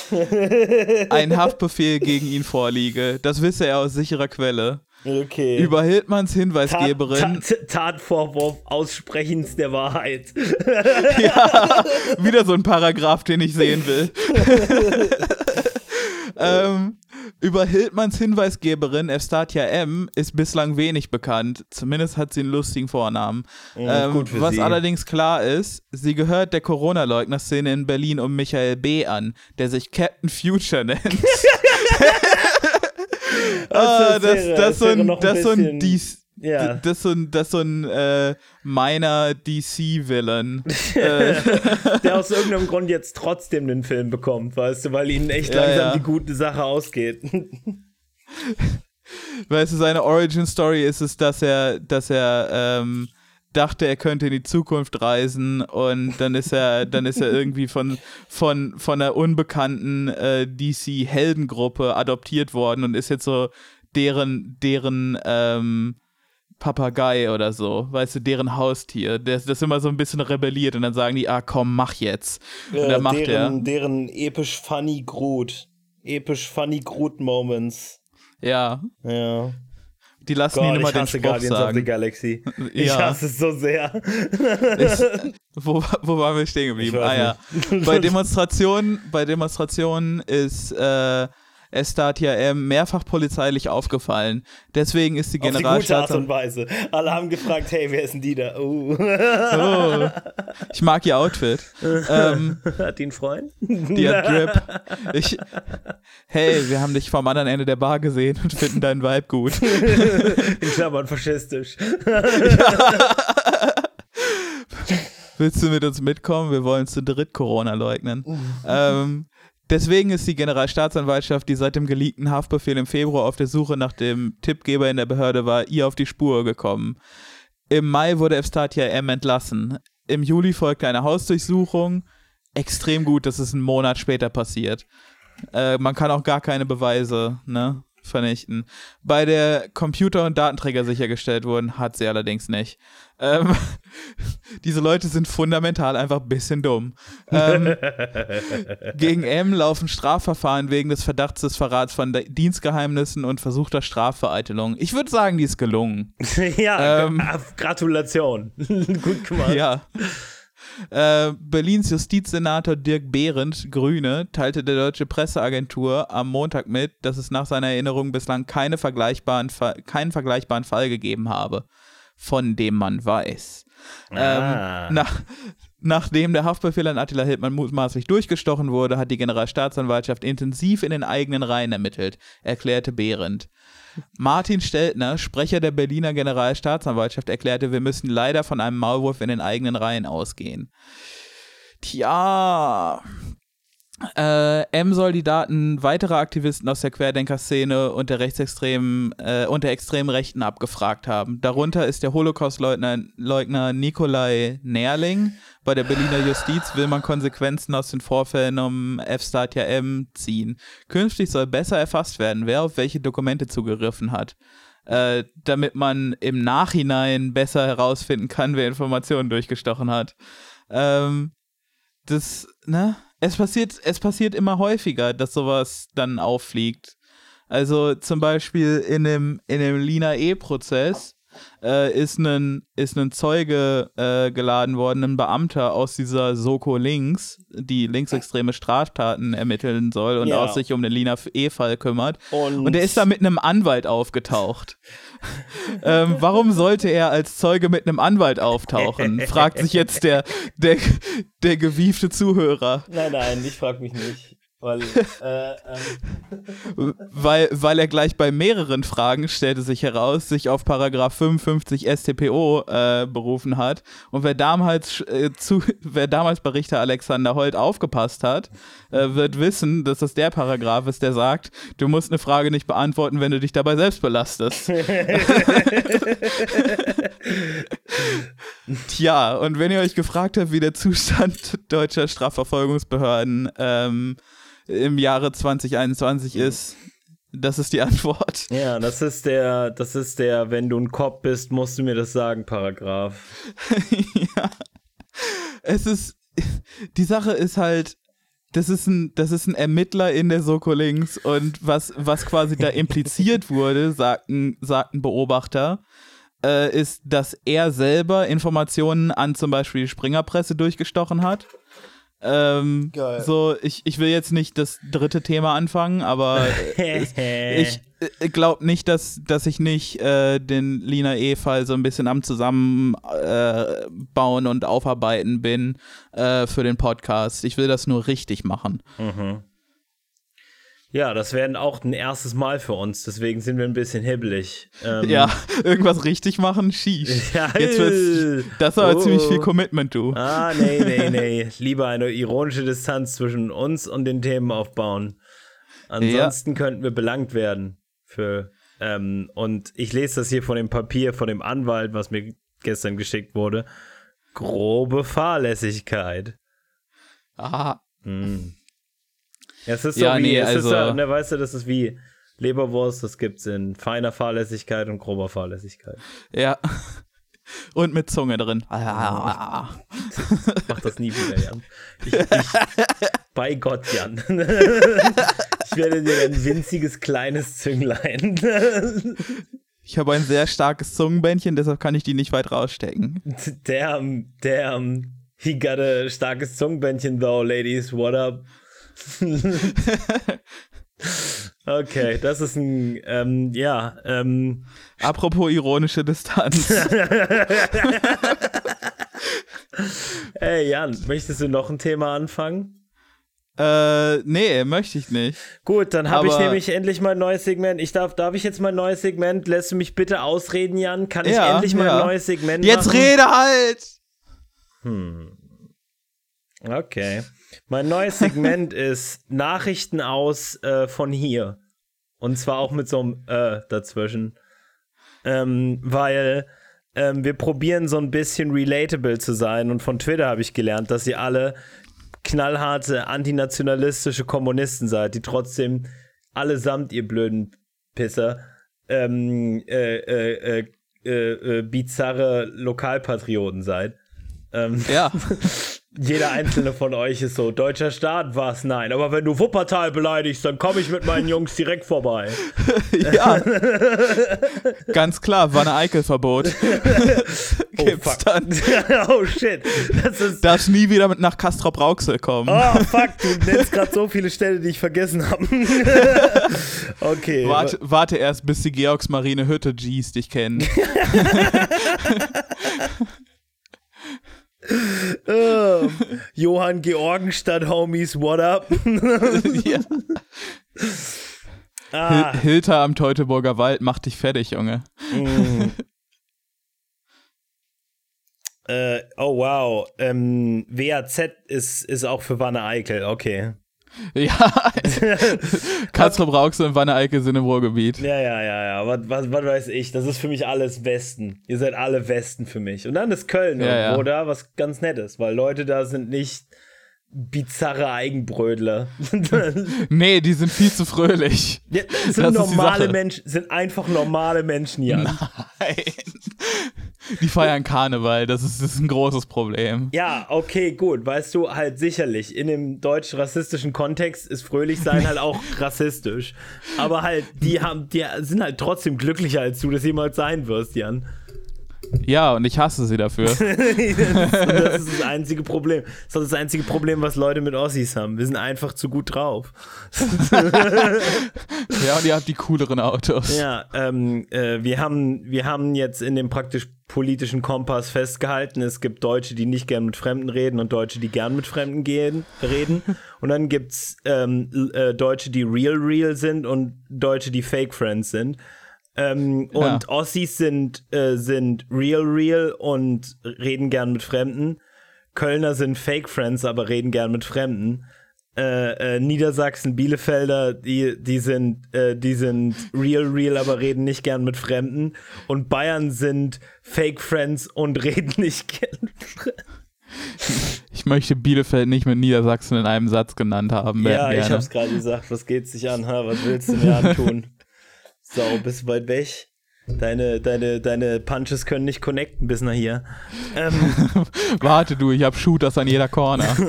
ein Haftbefehl gegen ihn vorliege. Das wisse er aus sicherer Quelle. Okay. Über Hildmanns Hinweisgeberin. Tat, Tat, Tatvorwurf Aussprechens der Wahrheit. (laughs) ja, wieder so ein Paragraph, den ich sehen will. (laughs) ähm, über Hildmanns Hinweisgeberin Evstatia M. ist bislang wenig bekannt. Zumindest hat sie einen lustigen Vornamen. Mhm, ähm, was sie. allerdings klar ist, sie gehört der Corona-Leugner-Szene in Berlin um Michael B. an, der sich Captain Future nennt. (laughs) ah, das, das, so ein, das so ein Ja. Das ist so ein, das so ein äh, meiner DC-Villain. (laughs) äh, Der aus irgendeinem Grund jetzt trotzdem den Film bekommt, weißt du, weil ihnen echt Ja, langsam ja. die gute Sache ausgeht. (laughs) weißt du, seine Origin-Story ist es, dass er, dass er ähm, dachte, er könnte in die Zukunft reisen und dann ist er, dann ist er irgendwie von, von, von einer unbekannten äh, DC-Heldengruppe adoptiert worden und ist jetzt so deren, deren ähm, Papagei oder so, weißt du, deren Haustier, das, das immer so ein bisschen rebelliert und dann sagen die, ah komm, mach jetzt. Und dann macht er. deren, deren episch funny Groot. Episch funny Groot Moments. Ja, Ja. Die lassen ihn Gott, immer ich den hasse Spruch Guardians of the sagen. Galaxy. Ich Ja. hasse es so sehr. Ich, wo, wo waren wir stehen geblieben? Ich Ah ja. nicht. Bei Demonstrationen, bei Demonstrationen ist äh, Estat ja mehrfach polizeilich aufgefallen. Deswegen ist die Auf die gute Art und Generalstaatsanwaltschaft. Weise. Alle haben gefragt, hey, wer ist denn die da? Oh. Oh, ich mag ihr Outfit. ähm, (laughs) Hat die einen Freund? (laughs) die hat Drip. Ich, hey, wir haben dich vom anderen Ende der Bar gesehen und finden deinen Vibe gut. In Klammern faschistisch. (laughs) Willst du mit uns mitkommen? Wir wollen zu dritt Corona leugnen. ähm, deswegen ist die Generalstaatsanwaltschaft, die seit dem geleakten Haftbefehl im Februar auf der Suche nach dem Tippgeber in der Behörde war, ihr auf die Spur gekommen. Im Mai wurde Evstatia M entlassen. Im Juli folgte eine Hausdurchsuchung. Extrem gut, dass es einen Monat später passiert. Äh, man kann auch gar keine Beweise ne, vernichten. Bei der Computer und Datenträger sichergestellt wurden, hat sie allerdings nicht. Ähm, (laughs) diese Leute sind fundamental einfach ein bisschen dumm. Ähm, (laughs) gegen M laufen Strafverfahren wegen des Verdachts des Verrats von Dienstgeheimnissen und versuchter Strafvereitelung. Ich würde sagen, die ist gelungen. (laughs) ja, Ähm. gra- Gratulation. Gut gemacht. Ja. Äh, Berlins Justizsenator Dirk Behrendt, Grüne, teilte der deutsche Presseagentur am Montag mit, dass es nach seiner Erinnerung bislang keine vergleichbaren keinen vergleichbaren Fall gegeben habe, von dem man weiß. Ah. Ähm, nach, nachdem der Haftbefehl an Attila Hildmann mutmaßlich durchgestochen wurde, hat die Generalstaatsanwaltschaft intensiv in den eigenen Reihen ermittelt, erklärte Behrendt. Martin Steltner, Sprecher der Berliner Generalstaatsanwaltschaft, erklärte, wir müssen leider von einem Maulwurf in den eigenen Reihen ausgehen. Tja. Äh, M soll die Daten weiterer Aktivisten aus der Querdenker-Szene und der rechtsextremen äh, und der extremen Rechten abgefragt haben. Darunter ist der Holocaust-Leugner Leugner Nikolai Nerling. Bei der Berliner Justiz will man Konsequenzen aus den Vorfällen um F-Statia M ziehen. Künftig soll besser erfasst werden, wer auf welche Dokumente zugegriffen hat. Äh, damit man im Nachhinein besser herausfinden kann, wer Informationen durchgestochen hat. Ähm, das, ne? Es passiert, es passiert immer häufiger, dass sowas dann auffliegt. Also zum Beispiel in dem, in dem Lina E-Prozess äh, ist ein ist ein Zeuge äh, geladen worden, ein Beamter aus dieser Soko Links, die linksextreme Straftaten ermitteln soll und Ja. auch sich um den Lina E-Fall kümmert. Und, Und der ist da mit einem Anwalt aufgetaucht. (laughs) ähm, warum sollte er als Zeuge mit einem Anwalt auftauchen? (laughs) Fragt sich jetzt der, der, der gewiefte Zuhörer. Nein, nein, ich frage mich nicht. Weil, (laughs) äh, ähm, Weil, weil er gleich bei mehreren Fragen, stellte sich heraus, sich auf Paragraph 55 StPO äh, berufen hat. Und wer damals, äh, zu, (laughs) wer damals bei Richter Alexander Holt aufgepasst hat, äh, wird wissen, dass das der Paragraph ist, der sagt, du musst eine Frage nicht beantworten, wenn du dich dabei selbst belastest. (laughs) Tja, und wenn ihr euch gefragt habt, wie der Zustand deutscher Strafverfolgungsbehörden ähm, im Jahre 2021 ist, das ist die Antwort. ja, das ist der, das ist der, wenn du ein Cop bist, musst du mir das sagen, Paragraph. (laughs) ja. Es ist, die Sache ist halt, das ist ein, das ist ein Ermittler in der Soko Links und was, was quasi da impliziert wurde, (laughs) sagten, sagten Beobachter, äh, ist, dass er selber Informationen an zum Beispiel die Springerpresse durchgestochen hat. Ähm, Geil. So, ich, ich will jetzt nicht das dritte Thema anfangen, aber (laughs) ich äh, glaube nicht, dass, dass ich nicht äh, den Lina E-Fall so ein bisschen am Zusammenbauen äh, und Aufarbeiten bin äh, für den Podcast. Ich will das nur richtig machen. Mhm. Ja, das wäre auch ein erstes Mal für uns, deswegen sind wir ein bisschen hibbelig. Ähm, Ja, (laughs) irgendwas richtig machen, schieß. (laughs) Ja, Jetzt wird's, das war oh. ziemlich viel Commitment, du. Ah, nee, nee, nee. Lieber eine ironische Distanz zwischen uns und den Themen aufbauen. Ansonsten könnten wir belangt werden für. Ähm, und ich lese das hier von dem Papier von dem Anwalt, was mir gestern geschickt wurde. Grobe Fahrlässigkeit. Aha. Hm. Ja, es ist so Ja, wie, nee, es ist also- ja, ne, weißt du, das ist wie Leberwurst, das gibt's in feiner Fahrlässigkeit und grober Fahrlässigkeit. Ja. Und mit Zunge drin. Mach das nie wieder, Jan. Ich, ich, bei Gott, Jan. (laughs) Ich werde dir ein winziges kleines Zünglein. (laughs) Ich habe ein sehr starkes Zungenbändchen, deshalb kann ich die nicht weit rausstecken. Damn, damn. He got a starkes Zungenbändchen though, ladies. What up? (laughs) Okay, das ist ein, ähm, ja, ähm, Apropos ironische Distanz. (laughs) hey Jan, möchtest du noch ein Thema anfangen? äh, nee, möchte ich nicht. Gut, dann habe ich nämlich endlich mein neues Segment. Ich darf, darf ich jetzt mein neues Segment? Lässt du mich bitte ausreden, Jan? Kann ich Ja, endlich mein ja. neues Segment Jetzt machen? rede halt! Hm. Okay. Mein neues Segment (laughs) ist Nachrichten aus äh, von hier. Und zwar auch mit so einem äh dazwischen. Ähm, weil ähm, wir probieren so ein bisschen relatable zu sein. Und von Twitter habe ich gelernt, dass ihr alle knallharte antinationalistische Kommunisten seid, die trotzdem allesamt, ihr blöden Pisser, ähm, äh, äh, äh, äh, äh, bizarre Lokalpatrioten seid. Ähm, Ja. (laughs) jeder einzelne von euch ist so, deutscher Staat was? Nein. Aber wenn du Wuppertal beleidigst, dann komme ich mit meinen Jungs direkt vorbei. (laughs) ja. Ganz klar, Wanne-Eickel-Verbot. (laughs) (laughs) Gibt's oh, fuck. dann. oh, shit. Das ist. Darfst nie wieder mit nach Castrop-Rauxel kommen. Oh, fuck, du nennst gerade so viele Städte, die ich vergessen habe. okay. Warte, warte erst, bis die Georgsmarine Hütte Gs dich kennen. Ähm, Johann Georgenstadt, Homies, what up? (laughs) ja. ah, Hil Hilter am Teutoburger Wald macht dich fertig, Junge. mm. (laughs) äh, oh, wow. Ähm, WAZ ist, ist auch für Wanne Eickel, okay. (laughs) Ja. (laughs) Castrop-Rauxel und Wanne-Eickel sind im Ruhrgebiet. Ja, ja, ja, ja. Was, was, was weiß ich? Das ist für mich alles Westen. Ihr seid alle Westen für mich. Und dann ist Köln Ja, irgendwo ja. da, was ganz Nettes, weil Leute da sind nicht bizarre Eigenbrödler. (laughs) Nee, die sind viel zu fröhlich. Ja, das Das sind die normale. Menschen, sind einfach normale Menschen, Jan. Nein. Die feiern Karneval, das ist, das ist ein großes Problem. Ja, okay, gut. Weißt du, halt sicherlich, in dem deutsch-rassistischen Kontext ist fröhlich sein halt auch (laughs) rassistisch. Aber halt, die haben, die sind halt trotzdem glücklicher, als du das jemals sein wirst, Jan. Ja, und ich hasse sie dafür. (laughs) das, das ist (laughs) das einzige Problem. Das ist das einzige Problem, was Leute mit Ossis haben. Wir sind einfach zu gut drauf. (laughs) Ja, und ihr habt die cooleren Autos. Ja, ähm, äh, wir, haben, wir haben jetzt in dem praktisch politischen Kompass festgehalten, es gibt Deutsche, die nicht gern mit Fremden reden und Deutsche, die gern mit Fremden gehen, reden. Und dann gibt's ähm, l- äh, Deutsche, die real real sind und Deutsche, die Fake Friends sind. Ähm, Ja. Und Ossis sind, äh, sind real real und reden gern mit Fremden. Kölner sind Fake Friends, aber reden gern mit Fremden. Äh, äh, Niedersachsen, Bielefelder, die, die sind, äh, die sind real, real, aber reden nicht gern mit Fremden. Und Bayern sind Fake Friends und (laughs) reden nicht gern mit Fremden. Ich möchte Bielefeld nicht mit Niedersachsen in einem Satz genannt haben. Ja, ich hab's gerade gesagt. Was geht's dich an? Ha? Was willst du mir antun? (laughs) So, bist du weit weg? Deine, deine, deine Punches können nicht connecten bis nach hier. Ähm, (laughs) Warte du, ich hab Shooters an jeder Corner. (laughs)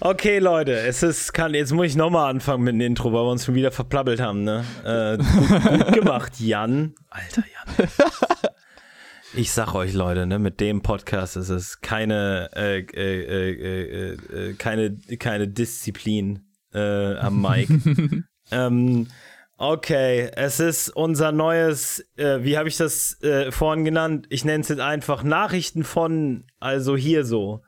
Okay, Leute, es ist, kann, jetzt muss ich nochmal anfangen mit dem Intro, weil wir uns schon wieder verplappelt haben, ne? Äh, gut, gut gemacht, Jan. Alter Jan. (laughs) Ich sag euch, Leute, ne, mit dem Podcast ist es keine, äh, äh, äh, äh, äh, keine, keine Disziplin äh, am Mic. Ähm, okay, es ist unser neues, äh, wie habe ich das äh, vorhin genannt? Ich nenne es jetzt einfach Nachrichten von, also hier so.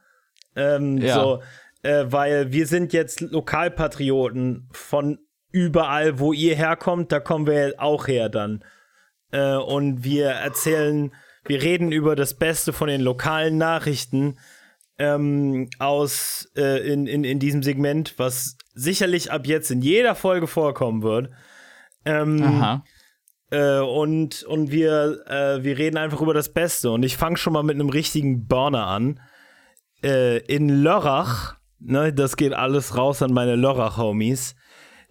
Ähm, Ja. So, äh, weil wir sind jetzt Lokalpatrioten von überall, wo ihr herkommt, da kommen wir auch her dann. Äh, und wir erzählen, wir reden über das Beste von den lokalen Nachrichten ähm, aus äh, in, in, in diesem Segment, was sicherlich ab jetzt in jeder Folge vorkommen wird. Ähm, Aha. äh, und, und wir, äh, wir reden einfach über das Beste. Und ich fange schon mal mit einem richtigen Burner an. Äh, in Lörrach, ne, das geht alles raus an meine Lörrach-Homies,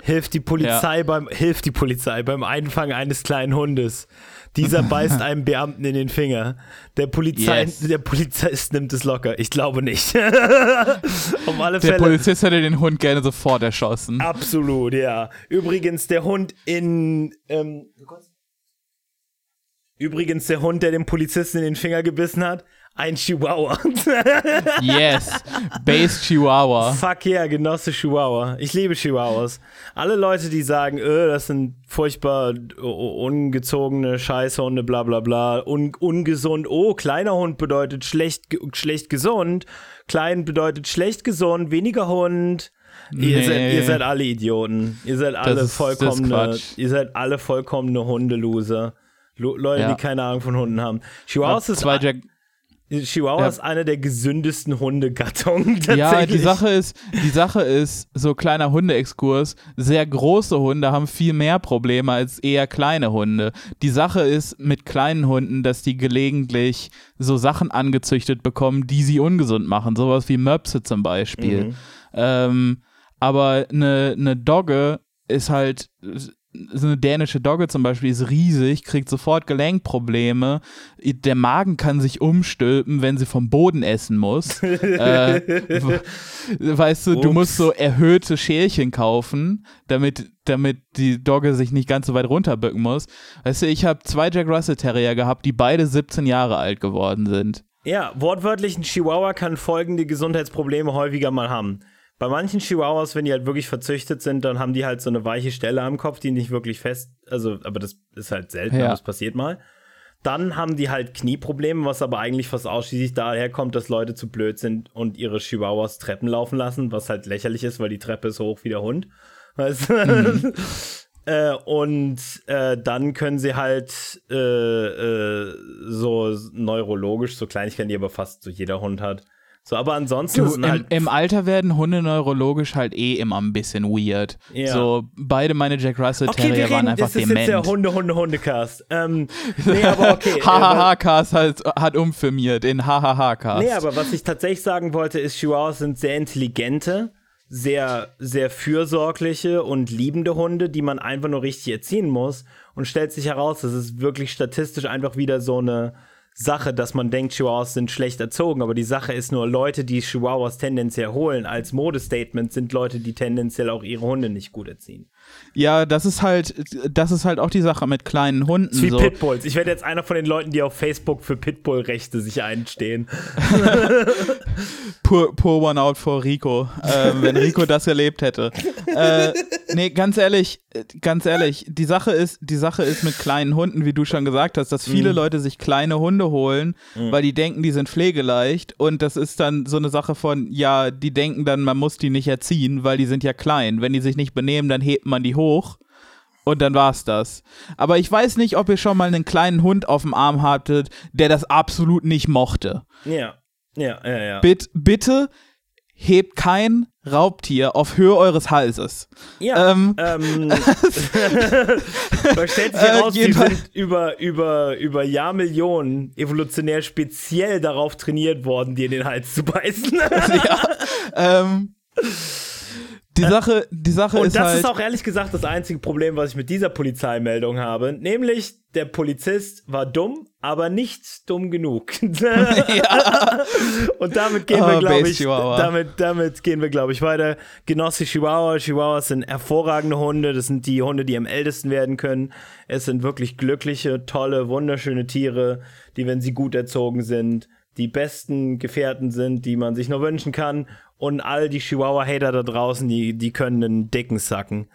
hilft die Polizei beim hilft die Polizei beim Einfangen eines kleinen Hundes. Dieser (laughs) beißt einem Beamten in den Finger. Der Polizei, Yes. der Polizist nimmt es locker. Ich glaube nicht. (laughs) Auf alle Der Fälle. Polizist hätte den Hund gerne sofort erschossen. Absolut, ja. Übrigens, der Hund in. Ähm, übrigens, der Hund, der dem Polizisten in den Finger gebissen hat, ein Chihuahua. (laughs) Yes. Base Chihuahua. Fuck yeah, Genosse Chihuahua. Ich liebe Chihuahuas. Alle Leute, die sagen, öh, das sind furchtbar ungezogene Scheißhunde, bla bla bla, un ungesund. Oh, kleiner Hund bedeutet schlecht, ge- schlecht gesund. Klein bedeutet schlecht gesund, weniger Hund. Ihr, Nee. seid, ihr seid alle Idioten. Ihr seid alle das vollkommene, ihr seid alle vollkommene Hundeloser. Lo Leute, Ja. die keine Ahnung von Hunden haben. Chihuahuas ist, Zwei Jack Chihuahua Ja. ist eine der gesündesten Hundegattungen. (laughs) Ja, die tatsächlich. Sache ist, die Sache ist, so kleiner Hundeexkurs, sehr große Hunde haben viel mehr Probleme als eher kleine Hunde. Die Sache ist mit kleinen Hunden, dass die gelegentlich so Sachen angezüchtet bekommen, die sie ungesund machen, sowas wie Möpse zum Beispiel. Mhm. Ähm, aber eine ne Dogge ist halt, so eine dänische Dogge zum Beispiel ist riesig, kriegt sofort Gelenkprobleme. Der Magen kann sich umstülpen, wenn sie vom Boden essen muss. (laughs) äh, weißt du, du Ups. musst so erhöhte Schälchen kaufen, damit, damit die Dogge sich nicht ganz so weit runterbücken muss. Weißt du, ich habe zwei Jack Russell Terrier gehabt, die beide 17 Jahre alt geworden sind. Ja, wortwörtlich, ein Chihuahua kann folgende Gesundheitsprobleme häufiger mal haben. Bei manchen Chihuahuas, wenn die halt wirklich verzüchtet sind, dann haben die halt so eine weiche Stelle am Kopf, die nicht wirklich fest, also, aber das ist halt selten, Ja. aber das passiert mal. Dann haben die halt Knieprobleme, was aber eigentlich fast ausschließlich daher kommt, dass Leute zu blöd sind und ihre Chihuahuas Treppen laufen lassen, was halt lächerlich ist, weil die Treppe ist so hoch wie der Hund. Weißt du? (laughs) Äh, und äh, dann können sie halt äh, äh, so neurologisch, so Kleinigkeiten, die aber fast so jeder Hund hat. So, aber ansonsten Du, im, halt Im Alter werden Hunde neurologisch halt eh immer ein bisschen weird. Ja. So, beide meine Jack Russell Okay, Terrier waren reden, einfach das ist jetzt der dement. Hunde, Hunde, Hundecast. Ähm, nee, aber okay. (laughs) äh, HHH-Cast hat, hat umfirmiert in HHH-Cast. Nee, aber was ich tatsächlich sagen wollte, ist, Chihuahuas sind sehr intelligente, sehr, sehr fürsorgliche und liebende Hunde, die man einfach nur richtig erziehen muss. Und stellt sich heraus, das ist wirklich statistisch einfach wieder so eine Sache, dass man denkt, Chihuahuas sind schlecht erzogen. Aber die Sache ist nur, Leute, die Chihuahuas tendenziell holen als Modestatement, sind Leute, die tendenziell auch ihre Hunde nicht gut erziehen. Ja, das ist halt, das ist halt auch die Sache mit kleinen Hunden. Das ist wie so. Pitbulls. Ich werde jetzt einer von den Leuten, die auf Facebook für Pitbull-Rechte sich einstehen. (laughs) Pour, pour one out for Rico, ähm, wenn Rico das erlebt hätte. Äh, nee, ganz ehrlich, ganz ehrlich, die Sache ist, die Sache ist mit kleinen Hunden, wie du schon gesagt hast, dass viele Leute sich kleine Hunde holen, weil die denken, die sind pflegeleicht und das ist dann so eine Sache von, ja, die denken dann, man muss die nicht erziehen, weil die sind ja klein. Wenn die sich nicht benehmen, dann hebt man die hoch. Und dann war's das. Aber ich weiß nicht, ob ihr schon mal einen kleinen Hund auf dem Arm hattet, der das absolut nicht mochte. Ja, ja, ja, ja. Bitt, bitte hebt kein Raubtier auf Höhe eures Halses. Ja, Ähm. ähm, (laughs) stellt sich Äh, heraus, die jedenfalls- sind über, über, über Jahrmillionen evolutionär speziell darauf trainiert worden, dir in den Hals zu beißen. (laughs) Ähm, (laughs) die Sache, die Sache Und ist das halt. ist auch ehrlich gesagt das einzige Problem, was ich mit dieser Polizeimeldung habe. Nämlich, der Polizist war dumm, aber nicht dumm genug. (laughs) Und damit gehen wir, Oh, glaube ich, Chihuahua. damit, damit gehen wir, glaube ich, weiter. Genosse Chihuahua. Chihuahuas sind hervorragende Hunde. Das sind die Hunde, die am ältesten werden können. Es sind wirklich glückliche, tolle, wunderschöne Tiere, die, wenn sie gut erzogen sind, die besten Gefährten sind, die man sich nur wünschen kann. Und all die Chihuahua-Hater da draußen, die, die können einen dicken sacken.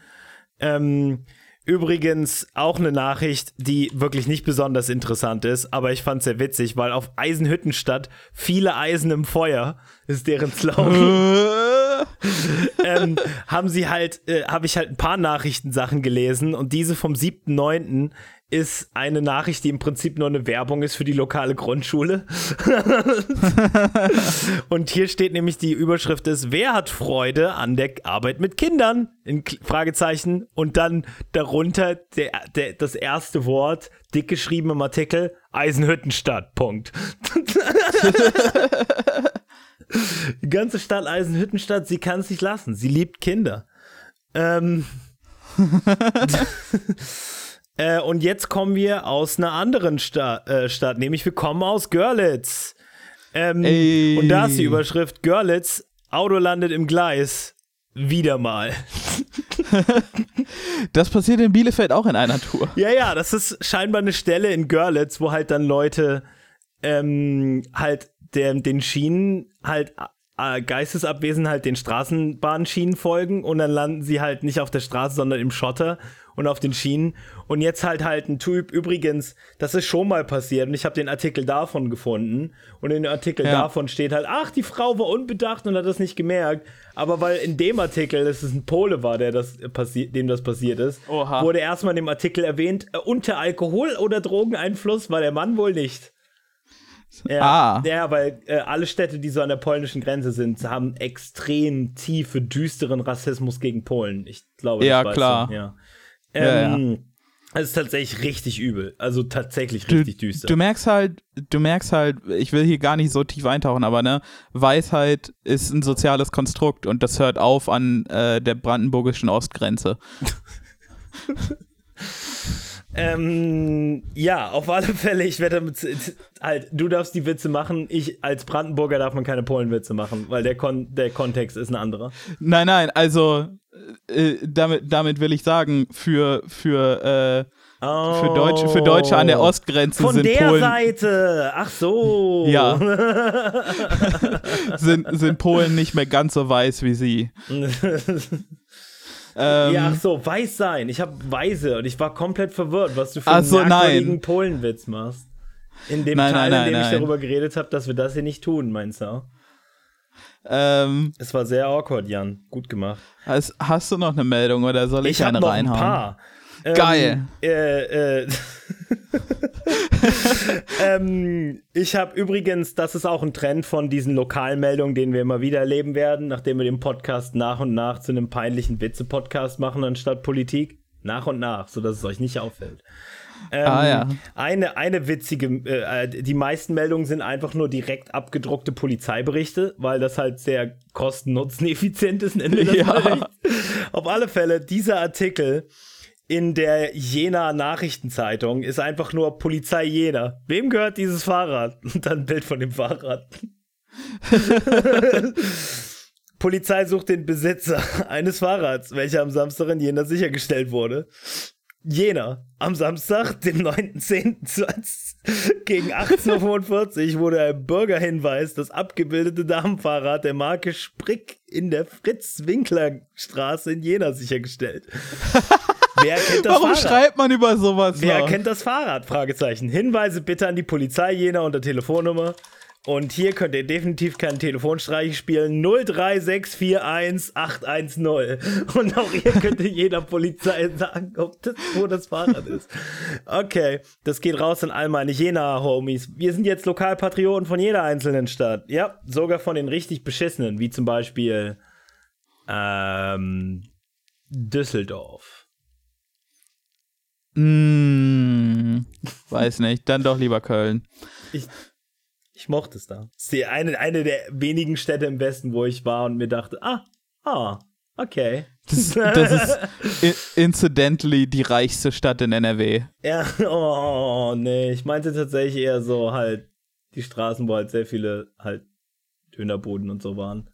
Ähm, übrigens auch eine Nachricht, die wirklich nicht besonders interessant ist, aber ich fand sehr witzig, weil auf Eisenhüttenstadt viele Eisen im Feuer ist deren Slogan. (laughs) ähm, haben sie halt, äh, habe ich halt ein paar Nachrichtensachen gelesen und diese vom 7.9. ist eine Nachricht, die im Prinzip nur eine Werbung ist für die lokale Grundschule. (laughs) und hier steht nämlich die Überschrift ist, wer hat Freude an der Arbeit mit Kindern? In Fragezeichen. Und dann darunter der, der, das erste Wort, dick geschrieben im Artikel, Eisenhüttenstadt, Punkt. (laughs) Die ganze Stadt Eisenhüttenstadt, sie kann es nicht lassen. Sie liebt Kinder. Ähm. (laughs) äh, und jetzt kommen wir aus einer anderen Sta äh, Stadt, nämlich wir kommen aus Görlitz. Ähm, und da ist die Überschrift Görlitz, Auto landet im Gleis. Wieder mal. (laughs) das passiert in Bielefeld auch in einer Tour. Ja, ja, das ist scheinbar eine Stelle in Görlitz, wo halt dann Leute ähm, halt der, den Schienen halt äh, geistesabwesend halt den Straßenbahnschienen folgen und dann landen sie halt nicht auf der Straße, sondern im Schotter und auf den Schienen. Und jetzt halt halt ein Typ, übrigens, das ist schon mal passiert und ich habe den Artikel davon gefunden und in dem Artikel ja. davon steht halt, ach, die Frau war unbedacht und hat das nicht gemerkt. Aber weil in dem Artikel, dass es ein Pole war, der das dem das passiert ist, Oha. wurde erstmal in dem Artikel erwähnt, äh, unter Alkohol- oder Drogeneinfluss war der Mann wohl nicht. Ja, ah. ja weil äh, alle Städte, die so an der polnischen Grenze sind, haben extrem tiefe, düsteren Rassismus gegen Polen. Ich glaube, ja, klar. Du, ja. Ähm, ja, Es ist tatsächlich richtig übel. Also tatsächlich richtig du, düster. Du merkst halt, du merkst halt, ich will hier gar nicht so tief eintauchen, aber ne, Weisheit ist ein soziales Konstrukt und das hört auf an äh, der brandenburgischen Ostgrenze. (laughs) Ähm, ja, auf alle Fälle, ich werde damit, halt, du darfst die Witze machen, ich als Brandenburger darf man keine Polenwitze machen, weil der, Kon der Kontext ist ein anderer. Nein, nein, also äh, damit, damit will ich sagen, für, für, äh, oh, für, Deutsche, für Deutsche an der Ostgrenze von sind der Polen. Seite, ach so. Ja. (laughs) sind, sind Polen nicht mehr ganz so weiß wie sie. (laughs) Ähm, ja, ach so, weiß sein. Ich habe Weise und ich war komplett verwirrt, was du für einen so, merkwürdigen Polenwitz machst. In dem nein, Teil, nein, nein, in dem ich darüber geredet habe, dass wir das hier nicht tun, meinst du? Ähm, es war sehr awkward, Jan. Gut gemacht. Hast, hast du noch eine Meldung oder soll ich, ich eine noch reinhauen? Ein paar. Geil. Ähm, äh, äh, (laughs) ähm, ich habe übrigens, das ist auch ein Trend von diesen Lokalmeldungen, den wir immer wieder erleben werden, nachdem wir den Podcast nach und nach zu einem peinlichen Witze-Podcast machen, anstatt Politik. Nach und nach, sodass es euch nicht auffällt. Ähm, ah, ja. Eine, eine witzige, äh, die meisten Meldungen sind einfach nur direkt abgedruckte Polizeiberichte, weil das halt sehr kosten-nutzen-effizient ist, nennen wir das ja. mal. Auf alle Fälle, dieser Artikel in der Jena Nachrichtenzeitung ist einfach nur Polizei Jena. Wem gehört dieses Fahrrad? (laughs) Und dann ein Bild von dem Fahrrad. (laughs) Polizei sucht den Besitzer eines Fahrrads, welcher am Samstag in Jena sichergestellt wurde. Jena. Am Samstag, dem 9.10. (laughs) gegen 18.45 Uhr wurde ein Bürgerhinweis, das abgebildete Damenfahrrad der Marke Sprick in der Fritz-Winkler-Straße in Jena sichergestellt. (laughs) Wer kennt das Warum Fahrrad? schreibt man über sowas Wer noch? kennt das Fahrrad? Fragezeichen. Hinweise bitte an die Polizei Jena unter Telefonnummer. Und hier könnt ihr definitiv keinen Telefonstreich spielen. 03641 Und auch hier könnt ihr (laughs) jeder Polizei sagen, ob das, wo das Fahrrad ist. Okay, das geht raus an all meine Jena-Homies. Wir sind jetzt Lokalpatrioten von jeder einzelnen Stadt. Ja, sogar von den richtig beschissenen, wie zum Beispiel ähm, Düsseldorf. Mm, weiß nicht, dann doch lieber Köln. Ich, ich mochte es da. Das ist die eine, eine der wenigen Städte im Westen, wo ich war und mir dachte, ah, ah, okay. Das, das ist incidentally die reichste Stadt in NRW. (laughs) Ja, oh, nee, ich meinte tatsächlich eher so halt die Straßen, wo halt sehr viele halt Dönerboden und so waren.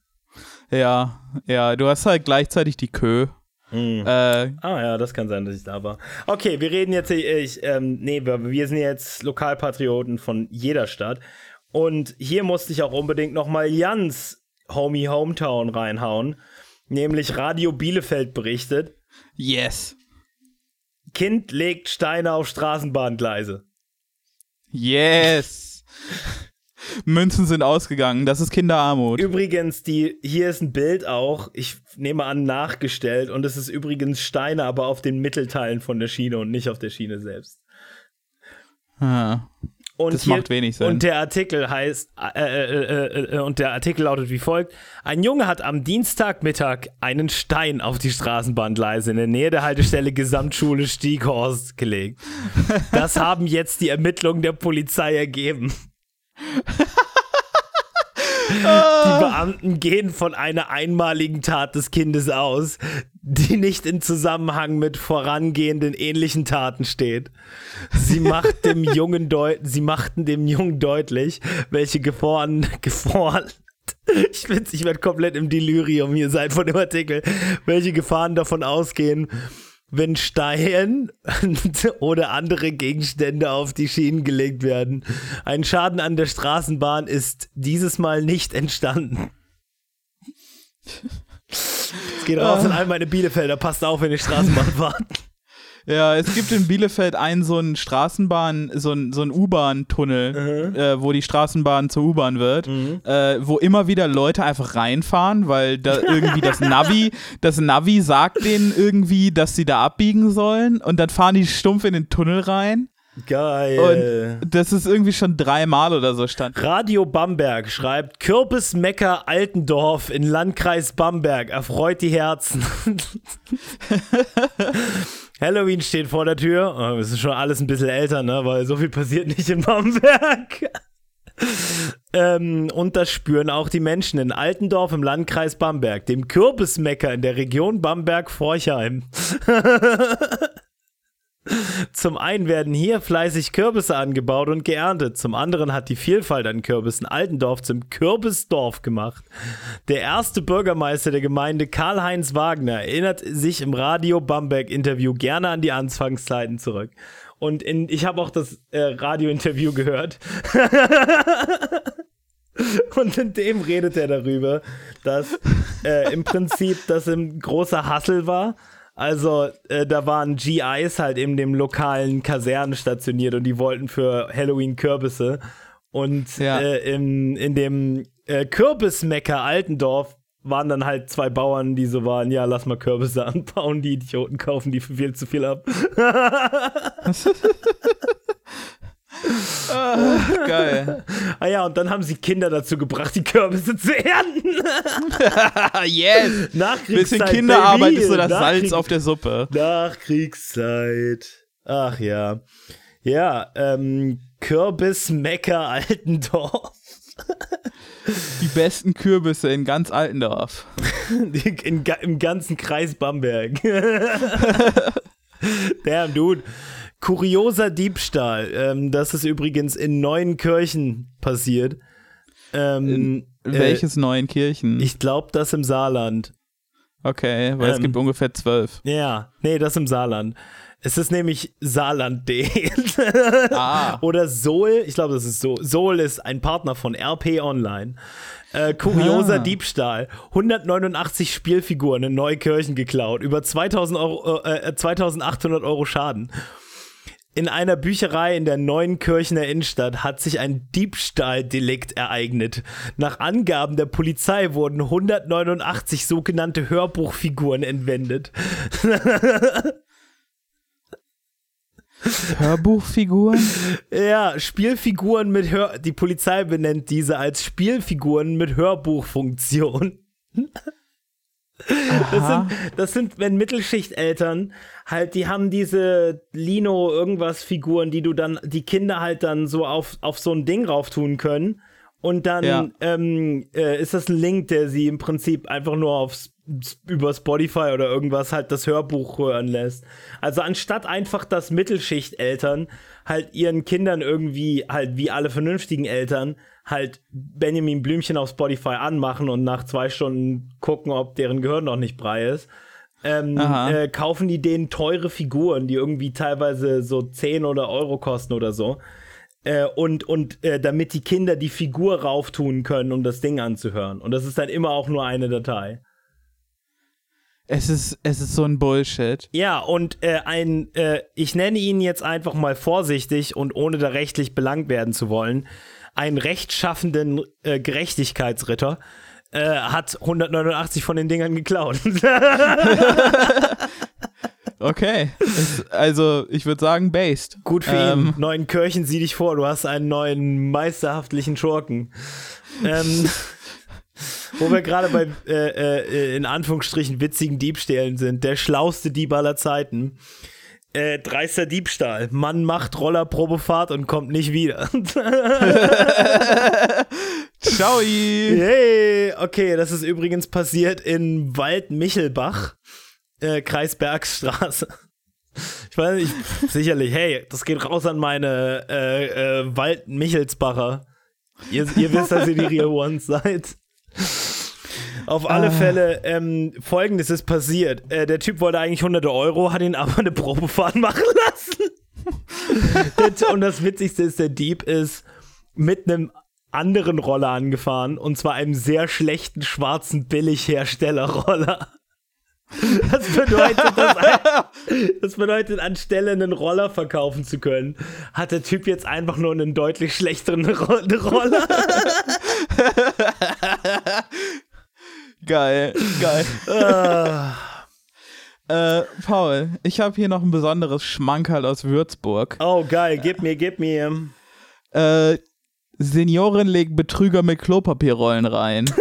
Ja, ja, du hast halt gleichzeitig die Kö. Mhm. Äh, ah ja, das kann sein, dass ich da war. Okay, wir reden jetzt, ich, ähm, nee, wir sind jetzt Lokalpatrioten von jeder Stadt. Und hier musste ich auch unbedingt nochmal Jans Homie Hometown reinhauen. Nämlich Radio Bielefeld berichtet. Yes. Kind legt Steine auf Straßenbahngleise. Yes. Münzen sind ausgegangen. Das ist Kinderarmut. Übrigens, die, hier ist ein Bild auch, ich nehme an, nachgestellt. Und es ist übrigens Steine, aber auf den Mittelteilen von der Schiene und nicht auf der Schiene selbst. Ah. Und das hier, macht wenig Sinn. Und der Artikel heißt, äh, äh, äh, äh, und der Artikel lautet wie folgt: Ein Junge hat am Dienstagmittag einen Stein auf die Straßenbahngleise in der Nähe der Haltestelle Gesamtschule Stieghorst gelegt. (laughs) Das haben jetzt die Ermittlungen der Polizei ergeben. (laughs) Die Beamten gehen von einer einmaligen Tat des Kindes aus, die nicht in Zusammenhang mit vorangehenden ähnlichen Taten steht. Sie, macht dem (laughs) Jungen sie machten dem Jungen deutlich, welche Gefahren, Gefahren ich, ich werde komplett im Delirium hier sein von dem Artikel, welche Gefahren davon ausgehen, wenn Steine (laughs) oder andere Gegenstände auf die Schienen gelegt werden. Ein Schaden an der Straßenbahn ist dieses Mal nicht entstanden. (laughs) Es geht raus an all meine Bielefelder. Passt auf, wenn ihr Straßenbahn (laughs) fahrt. Ja, es gibt in Bielefeld einen so einen Straßenbahn, so einen, so einen U-Bahn-Tunnel, mhm. äh, wo die Straßenbahn zur U-Bahn wird, mhm. äh, wo immer wieder Leute einfach reinfahren, weil da (laughs) irgendwie das Navi, das Navi sagt denen irgendwie, dass sie da abbiegen sollen und dann fahren die stumpf in den Tunnel rein. Geil. Und das ist irgendwie schon dreimal oder so stand. Radio Bamberg schreibt: Kürbismecker Altendorf in Landkreis Bamberg erfreut die Herzen. (laughs) Halloween steht vor der Tür. Oh, es ist schon alles ein bisschen älter, ne? Weil so viel passiert nicht in Bamberg. ähm, und das spüren auch die Menschen in Altendorf im Landkreis Bamberg, dem Kürbismecker in der Region Bamberg-Forchheim. (laughs) Zum einen werden hier fleißig Kürbisse angebaut und geerntet. Zum anderen hat die Vielfalt an Kürbissen Altendorf zum Kürbisdorf gemacht. Der erste Bürgermeister der Gemeinde Karl-Heinz Wagner erinnert sich im Radio Bamberg-Interview gerne an die Anfangszeiten zurück. Und in, ich habe auch das äh, Radio-Interview gehört. (laughs) Und in dem redet er darüber, dass äh, im Prinzip das ein großer Hassel war also, äh, da waren GIs halt in dem lokalen Kasernen stationiert und die wollten für Halloween Kürbisse. Und ja. äh, in, in dem äh, Kürbismecker Altendorf waren dann halt zwei Bauern, die so waren, ja, lass mal Kürbisse (laughs) anbauen, die Idioten kaufen die viel zu viel ab. (laughs) (laughs) Ah, geil. Ah ja, und dann haben sie Kinder dazu gebracht, die Kürbisse zu ernten. (laughs) yes. Nachkriegszeit. Bisschen Kinderarbeit Baby. ist so das Salz auf der Suppe. Nachkriegszeit. Ach ja. Ja, ähm, Kürbismecker Altendorf. Die besten Kürbisse in ganz Altendorf. (laughs) in, Im ganzen Kreis Bamberg. (laughs) Damn, dude. Kurioser Diebstahl. Ähm, das ist übrigens in neun Kirchen passiert. Ähm, in welches äh, neuen Kirchen? Ich glaube, das im Saarland. Okay, weil ähm, es gibt ungefähr zwölf. Ja, nee, das im Saarland. Es ist nämlich Saarland.de. ah. (laughs) Oder Sol, ich glaube, das ist so. Sol ist ein Partner von RP Online. Äh, kurioser ah. Diebstahl. 189 Spielfiguren in Neukirchen geklaut. Über 2000 Euro, äh, 2800 Euro Schaden. In einer Bücherei in der neuen Kirchener Innenstadt hat sich ein Diebstahldelikt ereignet. Nach Angaben der Polizei wurden 189 sogenannte Hörbuchfiguren entwendet. (laughs) Hörbuchfiguren? Ja, Spielfiguren mit Hör. Die Polizei benennt diese als Spielfiguren mit Hörbuchfunktion. Das sind, das sind, wenn Mittelschichteltern halt, die haben diese Lino irgendwas Figuren, die du dann, die Kinder halt dann so auf, auf so ein Ding rauf tun können. Und dann ja. ähm, äh, ist das ein Link, der sie im Prinzip einfach nur aufs, über Spotify oder irgendwas halt das Hörbuch hören lässt. Also anstatt einfach, dass Mittelschichteltern halt ihren Kindern irgendwie halt wie alle vernünftigen Eltern halt Benjamin Blümchen auf Spotify anmachen und nach zwei Stunden gucken, ob deren Gehirn noch nicht brei ist. Ähm, äh, kaufen die denen teure Figuren, die irgendwie teilweise so 10 oder Euro kosten oder so. Äh, und und äh, damit die Kinder die Figur rauftun können, um das Ding anzuhören. Und das ist dann immer auch nur eine Datei. Es ist, es ist so ein Bullshit. Ja, und äh, ein, äh, ich nenne ihn jetzt einfach mal vorsichtig und ohne da rechtlich belangt werden zu wollen, einen rechtschaffenden äh, Gerechtigkeitsritter, äh, hat 189 von den Dingern geklaut. (laughs) Okay. Ist, also, ich würde sagen, based. Gut für Ähm. ihn. Neuen Kirchen, sieh dich vor, du hast einen neuen meisterhaftlichen Schurken. Ähm, (laughs) wo wir gerade bei, äh, äh, in Anführungsstrichen, witzigen Diebstählen sind. Der schlauste Dieb aller Zeiten. Äh, dreister Diebstahl. Mann macht Rollerprobefahrt und kommt nicht wieder. (laughs) Ciao! Hey, okay, das ist übrigens passiert in Waldmichelbach, äh, Kreis Bergstraße. Ich weiß nicht, sicherlich, hey, das geht raus an meine äh, äh, Waldmichelsbacher. Ihr, ihr wisst, dass ihr die Real Ones seid. Auf alle Ah. Fälle, ähm, folgendes ist passiert. Äh, der Typ wollte eigentlich hunderte Euro, hat ihn aber eine Probefahrt machen (laughs) lassen. Und das Witzigste ist, der Dieb ist mit einem anderen Roller angefahren und zwar einem sehr schlechten schwarzen Billigherstellerroller. Das bedeutet, dass das bedeutet, anstelle einen Roller verkaufen zu können, hat der Typ jetzt einfach nur einen deutlich schlechteren Ro Roller. (laughs) Geil, geil. Ah, Äh, Paul, ich habe hier noch ein besonderes Schmankerl aus Würzburg. oh, geil, gib mir, gib mir. Äh, Seniorin legt Betrüger mit Klopapierrollen rein. (laughs)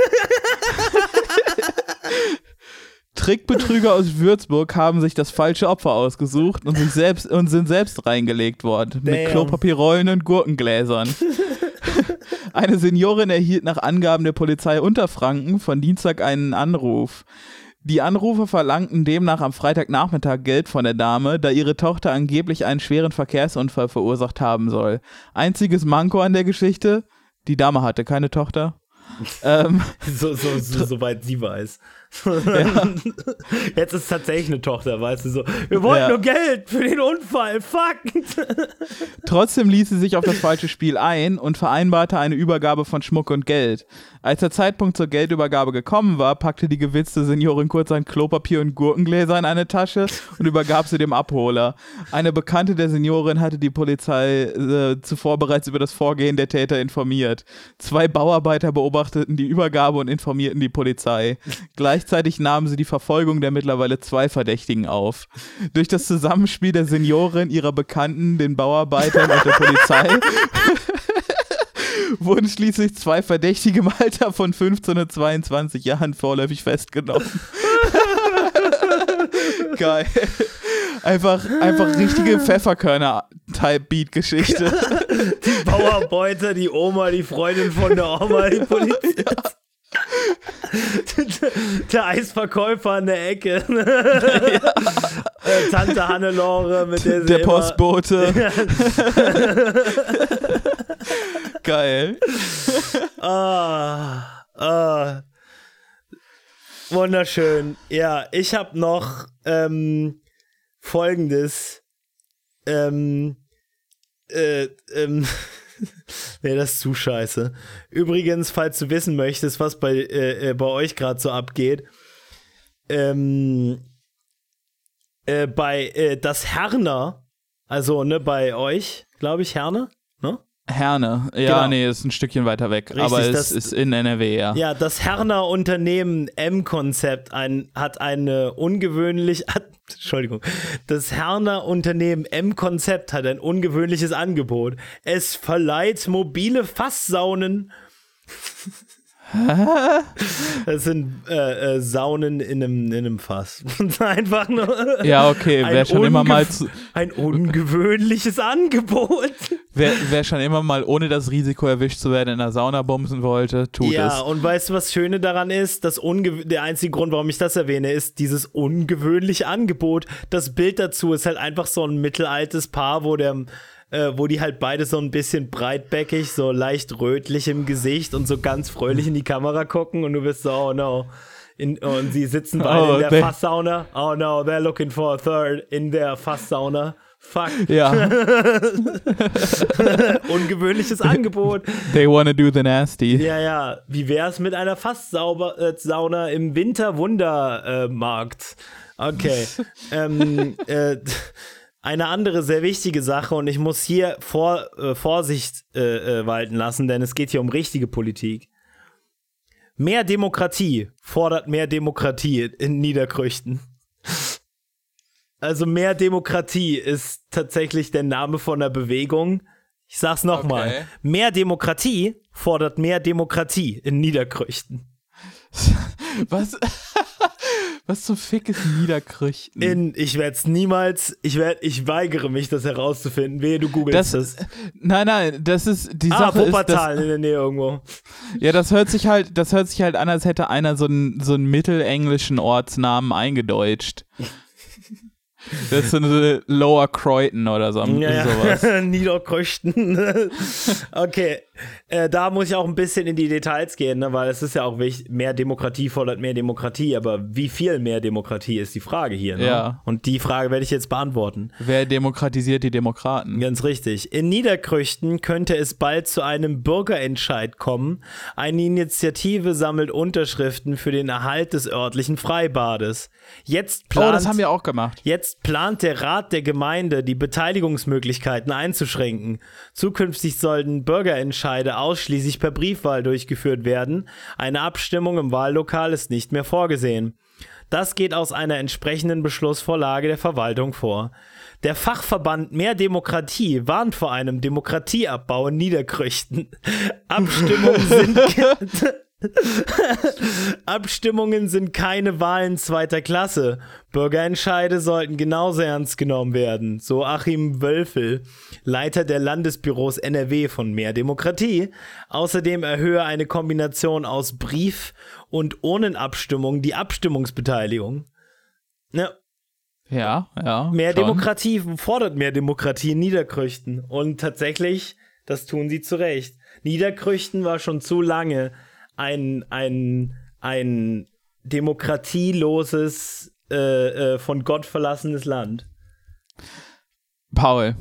Trickbetrüger aus Würzburg haben sich das falsche Opfer ausgesucht und, sich selbst, und sind selbst reingelegt worden. Mit Damn. Klopapierrollen und Gurkengläsern. (laughs) Eine Seniorin erhielt nach Angaben der Polizei Unterfranken von Dienstag einen Anruf. Die Anrufer verlangten demnach am Freitagnachmittag Geld von der Dame, da ihre Tochter angeblich einen schweren Verkehrsunfall verursacht haben soll. Einziges Manko an der Geschichte, die Dame hatte keine Tochter. (laughs) ähm, So, so, so, soweit sie weiß. Ja, (laughs) Jetzt ist tatsächlich eine Tochter, weißt du, so. Wir wollten Ja. nur Geld für den Unfall, fuck. (laughs) trotzdem ließ sie sich auf das falsche Spiel ein und vereinbarte eine Übergabe von Schmuck und Geld. Als der Zeitpunkt zur Geldübergabe gekommen war, packte die gewitzte Seniorin kurz ein Klopapier und Gurkengläser in eine Tasche und übergab sie dem Abholer. Eine Bekannte der Seniorin hatte die Polizei äh, zuvor bereits über das Vorgehen der Täter informiert. Zwei Bauarbeiter beobachteten die Übergabe und informierten die Polizei. Gleichzeitig nahmen sie die Verfolgung der mittlerweile zwei Verdächtigen auf. Durch das Zusammenspiel der Seniorin, ihrer Bekannten, den Bauarbeitern und der Polizei (laughs) wurden schließlich zwei Verdächtige im Alter von 15 und 22 Jahren vorläufig festgenommen. (laughs) Geil. Einfach, einfach richtige Pfefferkörner-Type-Beat-Geschichte. (laughs) Die Bauarbeiter, die Oma, die Freundin von der Oma, die Polizei. (laughs) Der Eisverkäufer an der Ecke. (laughs) Äh, Tante Hannelore, mit der sie Der Postbote. (laughs) Geil. Ah, ah. Wunderschön. Ja, ich habe noch ähm, folgendes. Ähm, äh, ähm, (laughs) nee, das ist zu scheiße. Übrigens, falls du wissen möchtest, was bei, äh, äh, bei euch gerade so abgeht, ähm, äh, bei äh, das Herner, also ne, bei euch, glaube ich, Herne, ne? Herne. Ja, Genau. nee, ist ein Stückchen weiter weg. Richtig, aber es das- ist in NRW, ja. Ja, das Herner Unternehmen M-Konzept ein, hat eine ungewöhnlich, (laughs) Entschuldigung, das Herner Unternehmen M-Konzept hat ein ungewöhnliches Angebot. Es verleiht mobile Fasssaunen. Das sind äh, äh, Saunen in einem, in einem Fass. (laughs) Einfach nur. Ja, okay, ein wäre schon immer mal zu, Ein ungewöhnliches Angebot. wer, wer schon immer mal ohne das Risiko erwischt zu werden in der Sauna bumsen wollte, tut ja, es. und weißt du, was Schöne daran ist? Das unge der einzige Grund, warum ich das erwähne, ist dieses ungewöhnliche Angebot. Das Bild dazu ist halt einfach so ein mittelaltes Paar, wo der äh, wo die halt beide so ein bisschen breitbäckig, so leicht rötlich im Gesicht und so ganz fröhlich in die Kamera gucken und du bist so, oh no. In, und sie sitzen beide Oh, in der they- Fasssauna. Oh no, they're looking for a third in der Fasssauna. Fuck. Ja, (laughs) Ungewöhnliches Angebot. they wanna do the nasty. Ja, ja. Wie wär's mit einer Fasssauna äh, im Winterwundermarkt? Äh, okay. (laughs) ähm, äh, eine andere sehr wichtige Sache und ich muss hier vor, äh, Vorsicht äh, äh, walten lassen, denn es geht hier um richtige Politik. Mehr Demokratie fordert mehr Demokratie in Niederkrüchten. (laughs) Also mehr Demokratie ist tatsächlich der Name von der Bewegung. Ich sag's nochmal. Okay. Mehr Demokratie fordert mehr Demokratie in Niederkrüchten. (laughs) Was? Was zum Fick ist Niederkrüchten? In, ich werde es niemals, ich werde, ich weigere mich, das herauszufinden. Wehe, du googelst das. Nein, nein, das ist die ah, Sache. Ah, Wuppertal in der Nähe irgendwo. Ja, das hört sich halt, das hört sich halt an, als hätte einer so einen so einen mittelenglischen Ortsnamen eingedeutscht. Das ist so eine Lower Croydon oder so, ja, sowas. (laughs) Niederkreuchten. (laughs) okay, äh, da muss ich auch ein bisschen in die Details gehen, ne, weil es ist ja auch wichtig, mehr Demokratie fordert mehr Demokratie, aber wie viel mehr Demokratie ist die Frage hier. Ne? Ja. Und die Frage werde ich jetzt beantworten. Wer demokratisiert die Demokraten? Ganz richtig. In Niederkrüchten könnte es bald zu einem Bürgerentscheid kommen. Eine Initiative sammelt Unterschriften für den Erhalt des örtlichen Freibades. Jetzt plant, oh, das haben wir auch gemacht. Jetzt plant der Rat der Gemeinde, die Beteiligungsmöglichkeiten einzuschränken. Zukünftig sollten Bürgerentscheide ausschließlich per Briefwahl durchgeführt werden. Eine Abstimmung im Wahllokal ist nicht mehr vorgesehen. Das geht aus einer entsprechenden Beschlussvorlage der Verwaltung vor. Der Fachverband Mehr Demokratie warnt vor einem Demokratieabbau in Niederkrüchten. (laughs) Abstimmungen sind (laughs) (laughs) Abstimmungen sind keine Wahlen zweiter Klasse. Bürgerentscheide sollten genauso ernst genommen werden, so Achim Wölfel, Leiter der Landesbüros NRW von Mehr Demokratie. Außerdem erhöhe eine Kombination aus Brief und Urnenabstimmung die Abstimmungsbeteiligung. Ja. Ja, ja. Mehr schon. Demokratie fordert mehr Demokratie in Niederkrüchten. Und tatsächlich, das tun sie zu Recht. Niederkrüchten war schon zu lange ein, ein, ein demokratieloses, äh, äh, von Gott verlassenes Land. Paul,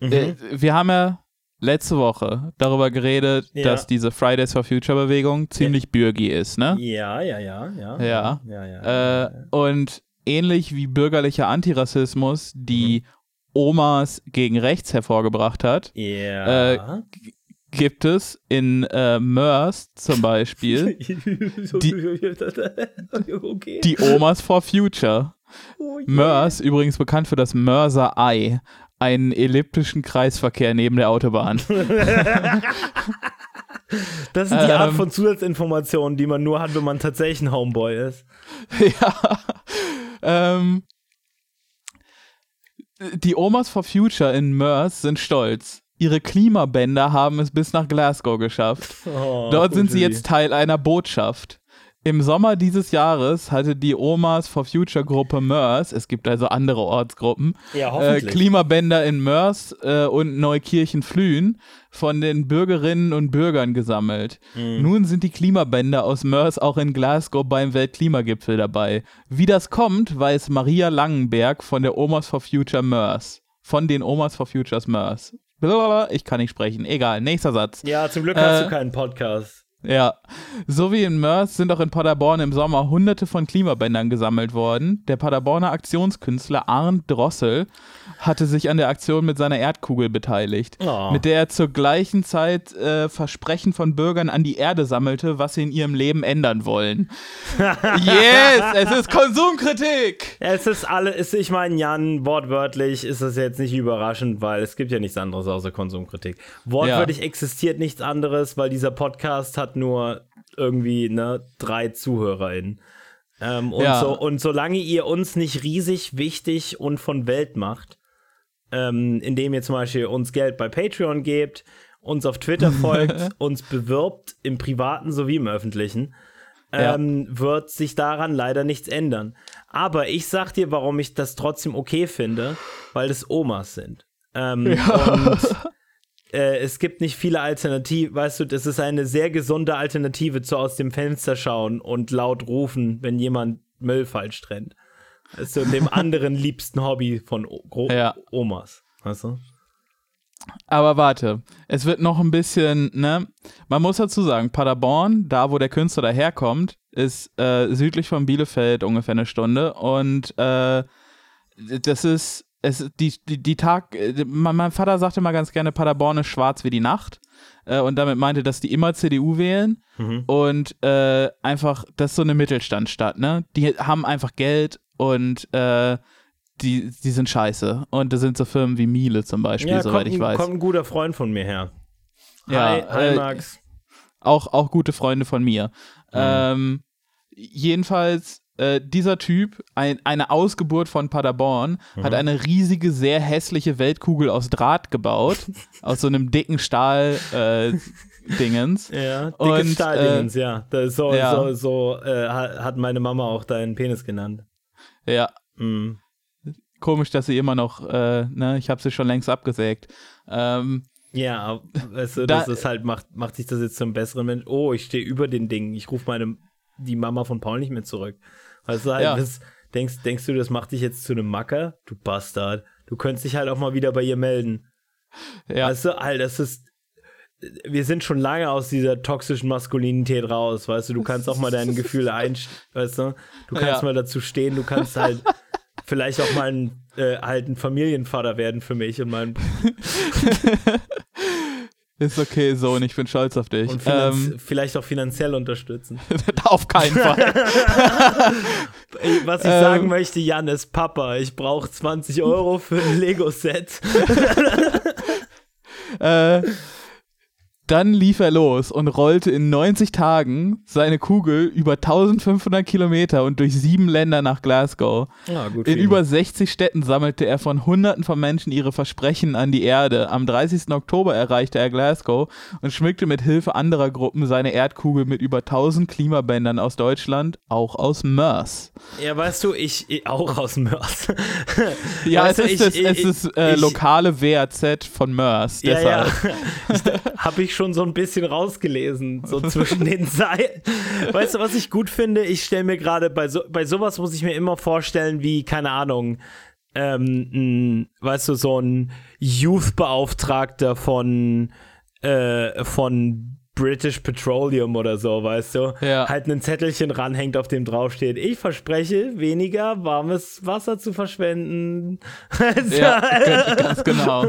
mhm. äh, wir haben ja letzte Woche darüber geredet, ja. dass diese Fridays for Future Bewegung ziemlich ja. bürgi ist, ne? Ja, ja, ja, ja. Ja. ja, ja, äh, und ähnlich wie bürgerlicher Antirassismus die mhm. Omas gegen rechts hervorgebracht hat, ja. äh, gibt es in äh, Mörs zum Beispiel (laughs) (laughs) die, (laughs) okay. die Omas for Future. Oh yeah. Mörs, übrigens bekannt für das Mörser Ei, einen elliptischen Kreisverkehr neben der Autobahn. das ist die ähm, Art von Zusatzinformationen, die man nur hat, wenn man tatsächlich ein Homeboy ist. Ja. Ähm, die Omas for Future in Mörs sind stolz. Ihre Klimabänder haben es bis nach Glasgow geschafft. Oh, Dort sind sie jetzt Teil einer Botschaft. Im Sommer dieses Jahres hatte die Omas for Future Gruppe Mörs, es gibt also andere Ortsgruppen, ja, äh, Klimabänder in Mörs äh, und Neukirchen-Flühen von den Bürgerinnen und Bürgern gesammelt. Mhm. Nun sind die Klimabänder aus Mörs auch in Glasgow beim Weltklimagipfel dabei. Wie das kommt, weiß Maria Langenberg von der Omas for Future Mörs. Von den Omas for Futures Mörs. Ich kann nicht sprechen. Egal, nächster Satz. Ja, zum Glück hast äh, du keinen Podcast. Ja. So wie in Mörs sind auch in Paderborn im Sommer hunderte von Klimabändern gesammelt worden. Der Paderborner Aktionskünstler Arndt Drossel hatte sich an der Aktion mit seiner Erdkugel beteiligt, oh. mit der er zur gleichen Zeit äh, Versprechen von Bürgern an die Erde sammelte, was sie in ihrem Leben ändern wollen. (laughs) yes, es ist Konsumkritik. Es ist alle, ist, ich meine, Jan, wortwörtlich ist das jetzt nicht überraschend, weil es gibt ja nichts anderes außer Konsumkritik. Wortwörtlich ja. existiert nichts anderes, weil dieser Podcast hat nur irgendwie ne, drei ZuhörerInnen. Ähm, und, ja. so, und solange ihr uns nicht riesig wichtig und von Welt macht, ähm, indem ihr zum Beispiel uns Geld bei Patreon gebt, uns auf Twitter (laughs) folgt, uns bewirbt, im privaten sowie im öffentlichen, ähm, ja. wird sich daran leider nichts ändern. Aber ich sag dir, warum ich das trotzdem okay finde, weil es Omas sind. Ähm, ja. Und (laughs) äh, es gibt nicht viele Alternativen, weißt du, das ist eine sehr gesunde Alternative zu aus dem Fenster schauen und laut rufen, wenn jemand Müll falsch trennt. Ist so dem (laughs) anderen liebsten Hobby von o ja. Omas, weißt du? Aber warte, es wird noch ein bisschen, ne? Man muss dazu sagen, Paderborn, da wo der Künstler daherkommt, ist äh, südlich von Bielefeld ungefähr eine Stunde und äh, das ist es, die, die, die Tag, äh, mein, Vater sagte mal ganz gerne, Paderborn ist schwarz wie die Nacht. Äh, und damit meinte, dass die immer CDU wählen. Mhm. Und äh, einfach, das ist so eine Mittelstandstadt, ne? Die haben einfach Geld und äh, die, die sind scheiße. Und da sind so Firmen wie Miele zum Beispiel, Ja, soweit ich ein- weiß. kommt ein guter Freund von mir her. Ja, hi, hi äh, Max. auch, auch gute Freunde von mir. Ähm, jedenfalls, äh, dieser Typ, ein, eine Ausgeburt von Paderborn, hat eine riesige, sehr hässliche Weltkugel aus Draht gebaut, (laughs) aus so einem dicken Stahl äh, Dingens. Ja, dicke und, Stahldingens, ja. Das ist so, ja. so, so äh, hat meine Mama auch deinen Penis genannt. Ja, Mhm. komisch, dass sie immer noch, äh, ne, ich habe sie schon längst abgesägt. Ähm, Ja, weißt du, Da- das ist halt, macht, macht sich das jetzt zum besseren Mensch. Oh, ich stehe über den Dingen. Ich rufe meine, die Mama von Paul nicht mehr zurück. Weißt du, halt, Ja. das, denkst, denkst du, das macht dich jetzt zu einem Macker? Du Bastard. Du könntest dich halt auch mal wieder bei ihr melden. ja, Weißt du, halt, das ist, wir sind schon lange aus dieser toxischen Maskulinität raus, weißt du, du kannst auch mal deine Gefühle ein, weißt du, du kannst Ja. mal dazu stehen, du kannst halt (laughs) vielleicht auch mal ein, äh, halt ein Familienvater werden für mich und mein (laughs) ist okay, Sohn, ich bin stolz auf dich. und Ähm, vielleicht auch finanziell unterstützen. (laughs) auf keinen Fall. (laughs) Was ich Ähm. sagen möchte, Jan ist Papa. Ich brauche 20 Euro für ein Lego-Set. (laughs) Äh, dann lief er los und rollte in 90 Tagen seine Kugel über 1500 Kilometer und durch sieben Länder nach Glasgow. Ja, gut. In über 60 Städten sammelte er von Hunderten von Menschen ihre Versprechen an die Erde. Am 30. Oktober erreichte er Glasgow und schmückte mit Hilfe anderer Gruppen seine Erdkugel mit über 1000 Klimabändern aus Deutschland, auch aus Mörs. ja, weißt du, ich, ich auch aus Mörs. Ja, Weißt es du, ist, das, ich- es ich- ist äh, lokale WAZ von Mörs. Ja, ja. (laughs) Habe ich schon so ein bisschen rausgelesen, so (laughs) zwischen den Zeilen. Weißt du, was ich gut finde? Ich stelle mir gerade bei, so, bei sowas muss ich mir immer vorstellen, wie, keine Ahnung, ähm, mh, weißt du, so ein Youth-Beauftragter von, äh, von British Petroleum oder so, weißt du? Ja. Halt ein Zettelchen ranhängt, auf dem draufsteht, ich verspreche, weniger warmes Wasser zu verschwenden. (laughs) Ja, (laughs) ganz genau.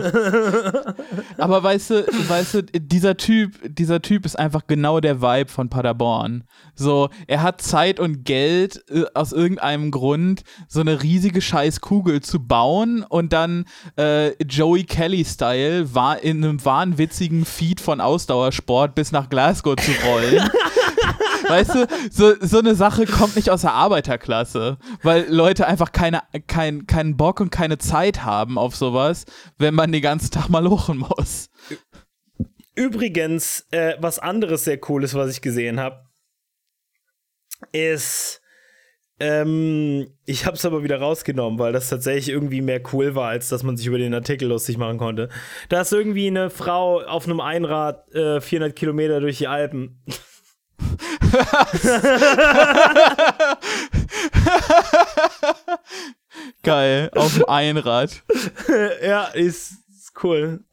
Aber weißt du, weißt du, dieser Typ, dieser Typ ist einfach genau der Vibe von Paderborn. So, er hat Zeit und Geld äh, aus irgendeinem Grund, so eine riesige Scheißkugel zu bauen und dann äh, Joey Kelly-Style war in einem wahnwitzigen Feed von Ausdauersport bis nach Glasgow zu rollen. (laughs) Weißt du, so, so eine Sache kommt nicht aus der Arbeiterklasse, weil Leute einfach keine, kein, keinen Bock und keine Zeit haben auf sowas, wenn man den ganzen Tag mal lochen muss. Übrigens, äh, was anderes sehr cooles, was ich gesehen habe, ist, ähm, ich habe es aber wieder rausgenommen, weil das tatsächlich irgendwie mehr cool war, als dass man sich über den Artikel lustig machen konnte. Da ist irgendwie eine Frau auf einem Einrad äh, 400 Kilometer durch die Alpen. (laughs) Geil, auf dem Einrad. (laughs) ja, ist, ist cool.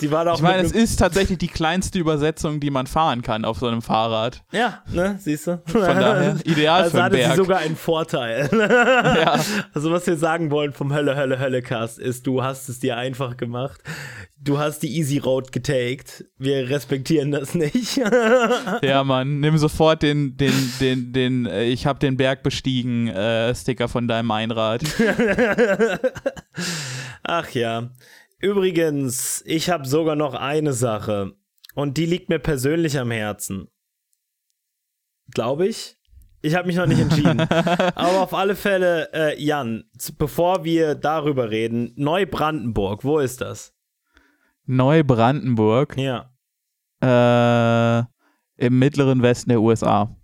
Die war da auch Ich meine, es ist tatsächlich die kleinste Übersetzung, die man fahren kann auf so einem Fahrrad. Ja, ne, siehst du? Von daher (laughs) ideal also für einen hatte sie Berg. sogar einen Vorteil. (laughs) Ja. Also was wir sagen wollen vom Hölle, Hölle, Hölle Cast ist, du hast es dir einfach gemacht. Du hast die Easy Road getaked. Wir respektieren das nicht. (laughs) Ja, Mann, nimm sofort den, den, den, den, äh, ich hab den Berg bestiegen, äh, Sticker von deinem Einrad. Ach ja. Übrigens, ich habe sogar noch eine Sache. Und die liegt mir persönlich am Herzen. Glaube ich. Ich habe mich noch nicht entschieden. (laughs) Aber auf alle Fälle, äh, Jan, bevor wir darüber reden, Neubrandenburg, wo ist das? Neubrandenburg, Ja. äh, im mittleren Westen der USA.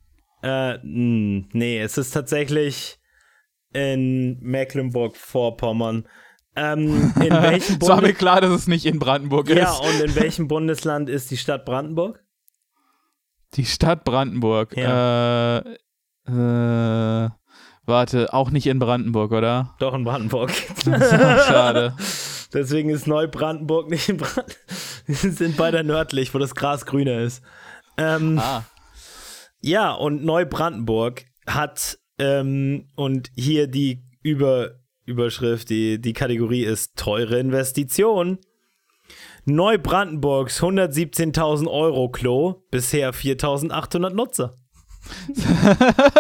Äh, mh, nee, es ist tatsächlich in Mecklenburg-Vorpommern. Ähm, (laughs) in welchem Es war mir Bundes klar, dass es nicht in Brandenburg ja, ist. und in (laughs) welchem Bundesland ist die Stadt Brandenburg? Die Stadt Brandenburg. Äh, äh, warte, auch nicht in Brandenburg, oder? Doch in Brandenburg. (laughs) Schade. Deswegen ist Neubrandenburg nicht in Brandenburg. Wir sind beide nördlich, wo das Gras grüner ist. Ähm, Ah. Ja, und Neubrandenburg hat ähm, und hier die über Überschrift, die, die Kategorie ist teure Investition. Neubrandenburgs 117.000 Euro Klo, bisher 4.800 Nutzer. (laughs)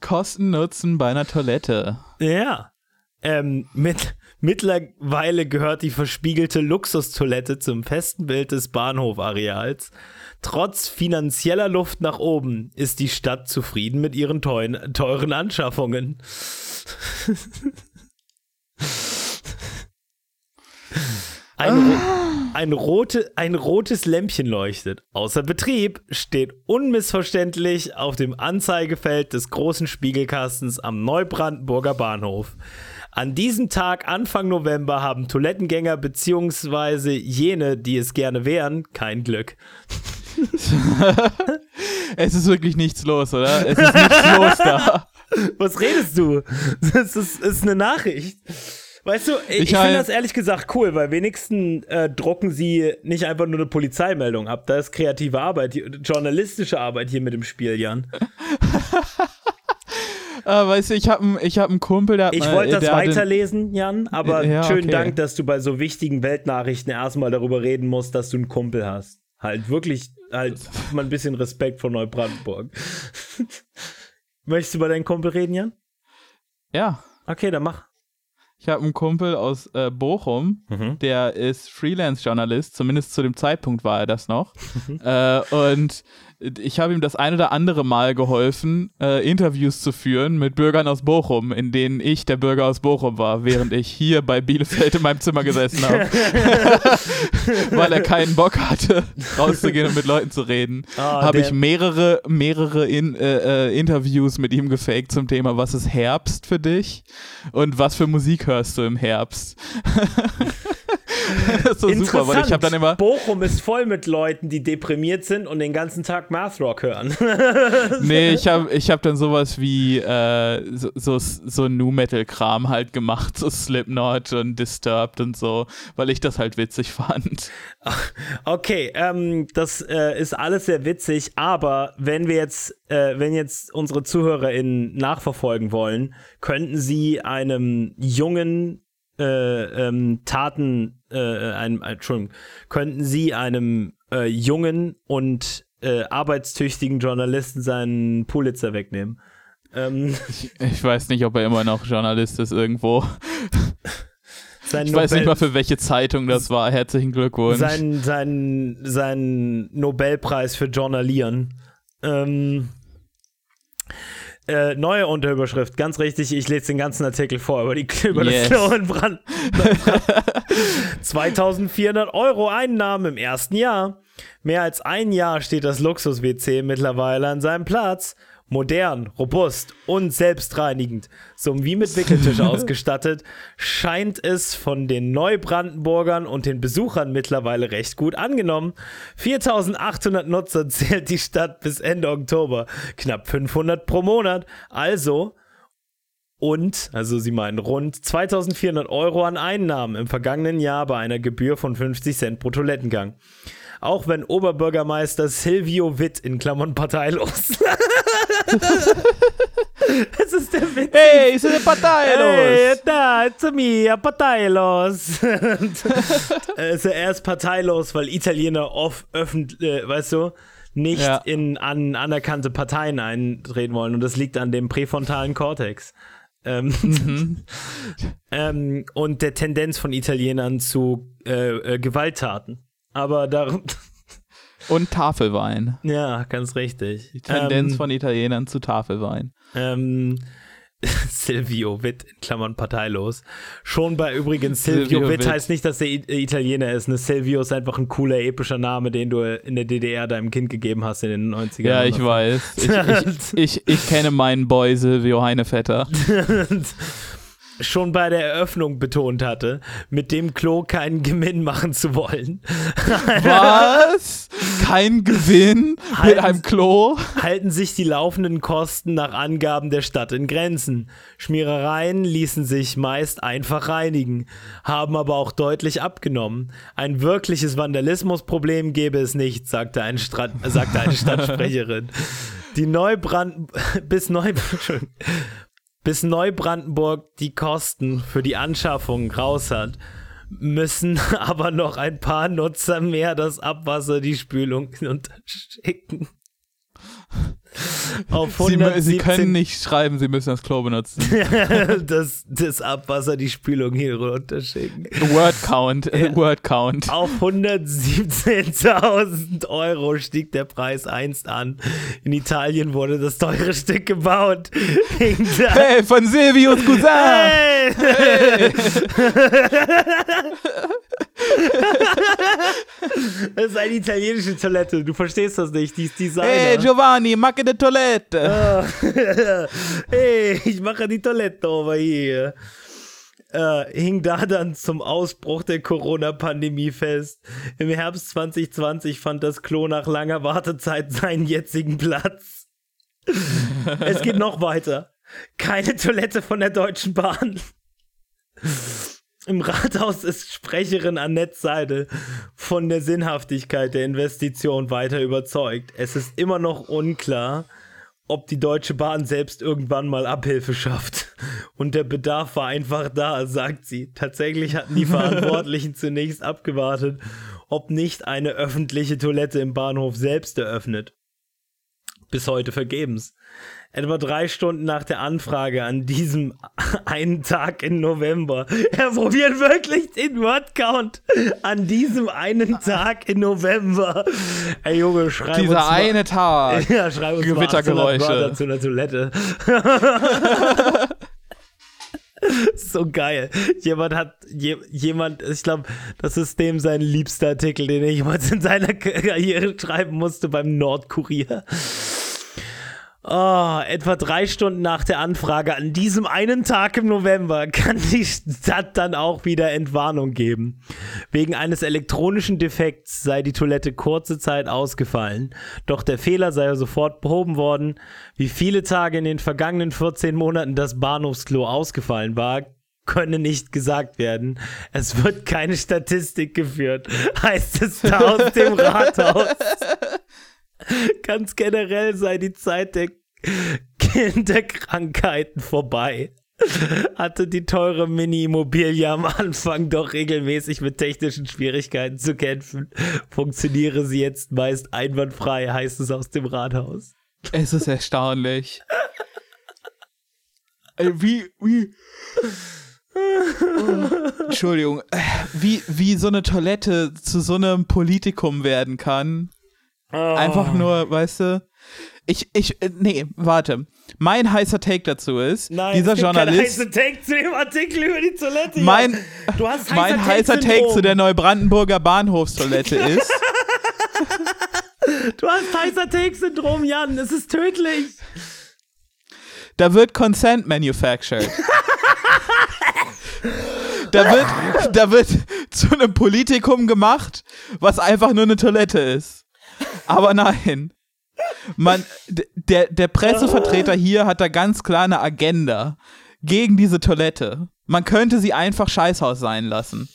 Kosten Nutzen bei einer Toilette. Ja. Ähm, mit, mittlerweile gehört die verspiegelte Luxustoilette zum festen Bild des Bahnhofareals. Trotz finanzieller Luft nach oben ist die Stadt zufrieden mit ihren teuren, teuren Anschaffungen. (laughs) Ein, ah. ein, rote, ein rotes Lämpchen leuchtet. Außer Betrieb steht unmissverständlich auf dem Anzeigefeld des großen Spiegelkastens am Neubrandenburger Bahnhof. An diesem Tag, Anfang November, haben Toilettengänger bzw. jene, die es gerne wären, kein Glück. (laughs) es ist wirklich nichts los, oder? Es ist nichts los da. (laughs) Was redest du? Das ist, ist eine Nachricht. Weißt du, ich, ich finde das ehrlich gesagt cool, weil wenigstens äh, drucken sie nicht einfach nur eine Polizeimeldung ab. Da ist kreative Arbeit, journalistische Arbeit hier mit dem Spiel, Jan. Uh, (laughs) weißt du, ich habe ich hab einen Kumpel, der Ich wollte das weiterlesen, Jan, aber ja, schönen okay. Dank, dass du bei so wichtigen Weltnachrichten erstmal darüber reden musst, dass du einen Kumpel hast. Halt wirklich, halt mal ein bisschen Respekt vor Neubrandenburg. (laughs) Möchtest du über deinen Kumpel reden, Jan? Ja. Okay, dann mach. Ich habe einen Kumpel aus äh, Bochum, mhm. der ist Freelance-Journalist, zumindest zu dem Zeitpunkt war er das noch. (laughs) Äh, und ich habe ihm das ein oder andere Mal geholfen, äh, Interviews zu führen mit Bürgern aus Bochum, in denen ich der Bürger aus Bochum war, während ich hier bei Bielefeld in meinem Zimmer gesessen habe. (laughs) Weil er keinen Bock hatte, rauszugehen und mit Leuten zu reden, oh, habe ich mehrere, mehrere in, äh, äh, Interviews mit ihm gefaked zum Thema, was ist Herbst für dich und was für Musik hörst du im Herbst. (laughs) (laughs) das ist so super, weil ich habe dann immer. Bochum ist voll mit Leuten, die deprimiert sind und den ganzen Tag Math Rock hören. (laughs) nee, ich habe ich hab dann sowas wie äh, so, so, so Nu Metal Kram halt gemacht, so Slipknot und Disturbed und so, weil ich das halt witzig fand. (laughs) Okay, ähm, das äh, ist alles sehr witzig, aber wenn wir jetzt, äh, wenn jetzt unsere ZuhörerInnen nachverfolgen wollen, könnten sie einem jungen äh, ähm, Taten, äh, einem, Entschuldigung, könnten Sie einem äh, jungen und äh, arbeitstüchtigen Journalisten seinen Pulitzer wegnehmen? Ähm, ich, ich, weiß nicht, ob er immer noch Journalist ist irgendwo. (laughs) Sein ich Nobel weiß nicht mal, für welche Zeitung das war. Herzlichen Glückwunsch. Sein, sein, sein Nobelpreis für Journalieren. Ähm, äh, neue Unterüberschrift, ganz richtig, ich lese den ganzen Artikel vor über, die, über yes. das Klo in Brand. (laughs) 2400 Euro Einnahmen im ersten Jahr. Mehr als ein Jahr steht das Luxus-WC mittlerweile an seinem Platz modern, robust und selbstreinigend sowie mit Wickeltisch (laughs) ausgestattet, scheint es von den Neubrandenburgern und den Besuchern mittlerweile recht gut angenommen. 4800 Nutzer (laughs) zählt die Stadt bis Ende Oktober, knapp 500 pro Monat, also und, also sie meinen rund 2400 Euro an Einnahmen im vergangenen Jahr bei einer Gebühr von 50 Cent pro Toilettengang. Auch wenn Oberbürgermeister Silvio Witt in Klammern parteilos Es (laughs) ist der Witz. Hey, sono parteilos. Hey, da, it's me, parteilos. also (laughs) er ist parteilos, weil Italiener oft öffentlich, äh, weißt du, nicht ja. in an anerkannte Parteien eintreten wollen. Und das liegt an dem präfrontalen Kortex. Ähm, mhm. (laughs) ähm, und der Tendenz von Italienern zu äh, äh, Gewalttaten. Aber darum. (laughs) Und Tafelwein. Ja, ganz richtig. Die Tendenz ähm, von Italienern zu Tafelwein. Ähm, (laughs) Silvio Witt, in Klammern parteilos. Schon bei übrigens (laughs) Silvio, Silvio Witt, Witt heißt nicht, dass er Italiener ist. Ne? Silvio ist einfach ein cooler, epischer Name, den du in der DDR deinem Kind gegeben hast in den 90ern. Ja, ich weiß. Ich, ich, ich, ich, kenne meinen Boy Silvio Heinevetter. Schon bei der Eröffnung betont hatte, mit dem Klo keinen Gewinn machen zu wollen. Was? (laughs) Kein Gewinn halten, mit einem Klo? Halten sich die laufenden Kosten nach Angaben der Stadt in Grenzen. Schmierereien ließen sich meist einfach reinigen, haben aber auch deutlich abgenommen. Ein wirkliches Vandalismusproblem gäbe es nicht, sagte, ein Strat sagte eine (laughs) Stadtsprecherin. Die Neubrand (laughs) bis Neubrand Bis Neubrandenburg die Kosten für die Anschaffung raus hat, müssen (laughs) aber noch ein paar Nutzer mehr das Abwasser, die Spülung (laughs) unterschicken. (laughs) Auf Sie, Sie, können nicht schreiben, Sie müssen das Klo benutzen. (laughs) das, das Abwasser, die Spülung hier runterschicken. Word Count, ja. Word Count. Auf 117.000 Euro stieg der Preis einst an. In Italien wurde das teure Stück gebaut. (laughs) hey, von Silvius Cousin! Hey! hey. (laughs) das ist eine italienische Toilette. Du verstehst das nicht. Die ist Designer. Hey Giovanni, macke die Toilette. (laughs) hey, ich mache die Toilette over hier. Äh, hing da dann zum Ausbruch der Corona-Pandemie fest. Im Herbst 2020 fand das Klo nach langer Wartezeit seinen jetzigen Platz. es geht noch weiter. Keine Toilette von der Deutschen Bahn. Im Rathaus ist Sprecherin Annette Seidel von der Sinnhaftigkeit der Investition weiter überzeugt. Es ist immer noch unklar, ob die Deutsche Bahn selbst irgendwann mal Abhilfe schafft. Und der Bedarf war einfach da, sagt sie. Tatsächlich hatten die Verantwortlichen (laughs) zunächst abgewartet, ob nicht eine öffentliche Toilette im Bahnhof selbst eröffnet. Bis heute vergebens etwa drei Stunden nach der Anfrage an diesem (laughs) einen Tag im November. Er probiert wirklich den Wordcount an diesem einen Tag im November. Ey Junge, schreib Dieser uns mal, eine Tag. Ja, schreib uns Gewittergeräusche. mal zu einer Toilette. (laughs) so geil. Jemand hat, je, jemand, ich glaube, das ist dem sein liebster Artikel, den er jemals in seiner Karriere schreiben musste beim Nordkurier. Oh, etwa drei Stunden nach der Anfrage an diesem einen Tag im November kann die Stadt dann auch wieder Entwarnung geben. Wegen eines elektronischen Defekts sei die Toilette kurze Zeit ausgefallen, doch der Fehler sei sofort behoben worden. Wie viele Tage in den vergangenen 14 Monaten das Bahnhofsklo ausgefallen war, könne nicht gesagt werden. Es wird keine Statistik geführt, (laughs) heißt es da aus dem (laughs) Rathaus. Ganz generell sei die Zeit der (laughs) Kinderkrankheiten vorbei. Hatte die teure Mini-Immobilie am Anfang doch regelmäßig mit technischen Schwierigkeiten zu kämpfen. Funktioniere sie jetzt meist einwandfrei, heißt es aus dem Rathaus. Es ist erstaunlich. Äh, wie, wie. Oh, Entschuldigung. Wie, wie so eine Toilette zu so einem Politikum werden kann. Oh. Einfach nur, weißt du, ich, ich, äh, nee, warte. Mein heißer Take dazu ist, Nein, dieser es gibt Journalist. Kein Take zu dem Artikel über die Toilette. Mein, du hast heißer mein heißer Take zu der Neubrandenburger Bahnhofstoilette (laughs) ist. du hast heißer Take-Syndrom, Jan. Es ist tödlich. Da wird Consent manufactured. da wird, da wird zu einem Politikum gemacht, was einfach nur eine Toilette ist. Aber nein. Man, der, der Pressevertreter hier hat da ganz klar eine Agenda gegen diese Toilette. Man könnte sie einfach Scheißhaus sein lassen.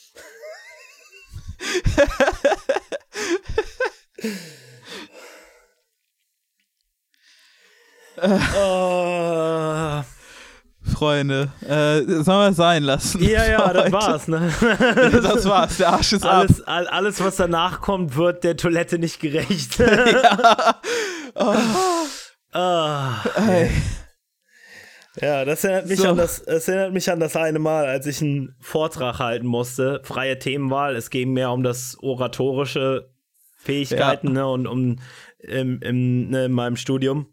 oh. (laughs) Freunde, äh, sollen wir es sein lassen? Ja, ja, das war's, ne? (laughs) das war's, der Arsch ist alles, ab. Alles, was danach kommt, wird der Toilette nicht gerecht. (laughs) ja. Oh. Oh. Hey. Ja, das erinnert, mich so. an das, das erinnert mich an das eine Mal, als ich einen Vortrag halten musste. Freie Themenwahl. Es ging mehr um das oratorische Fähigkeiten ja. ne, und um im, im, ne, in meinem Studium.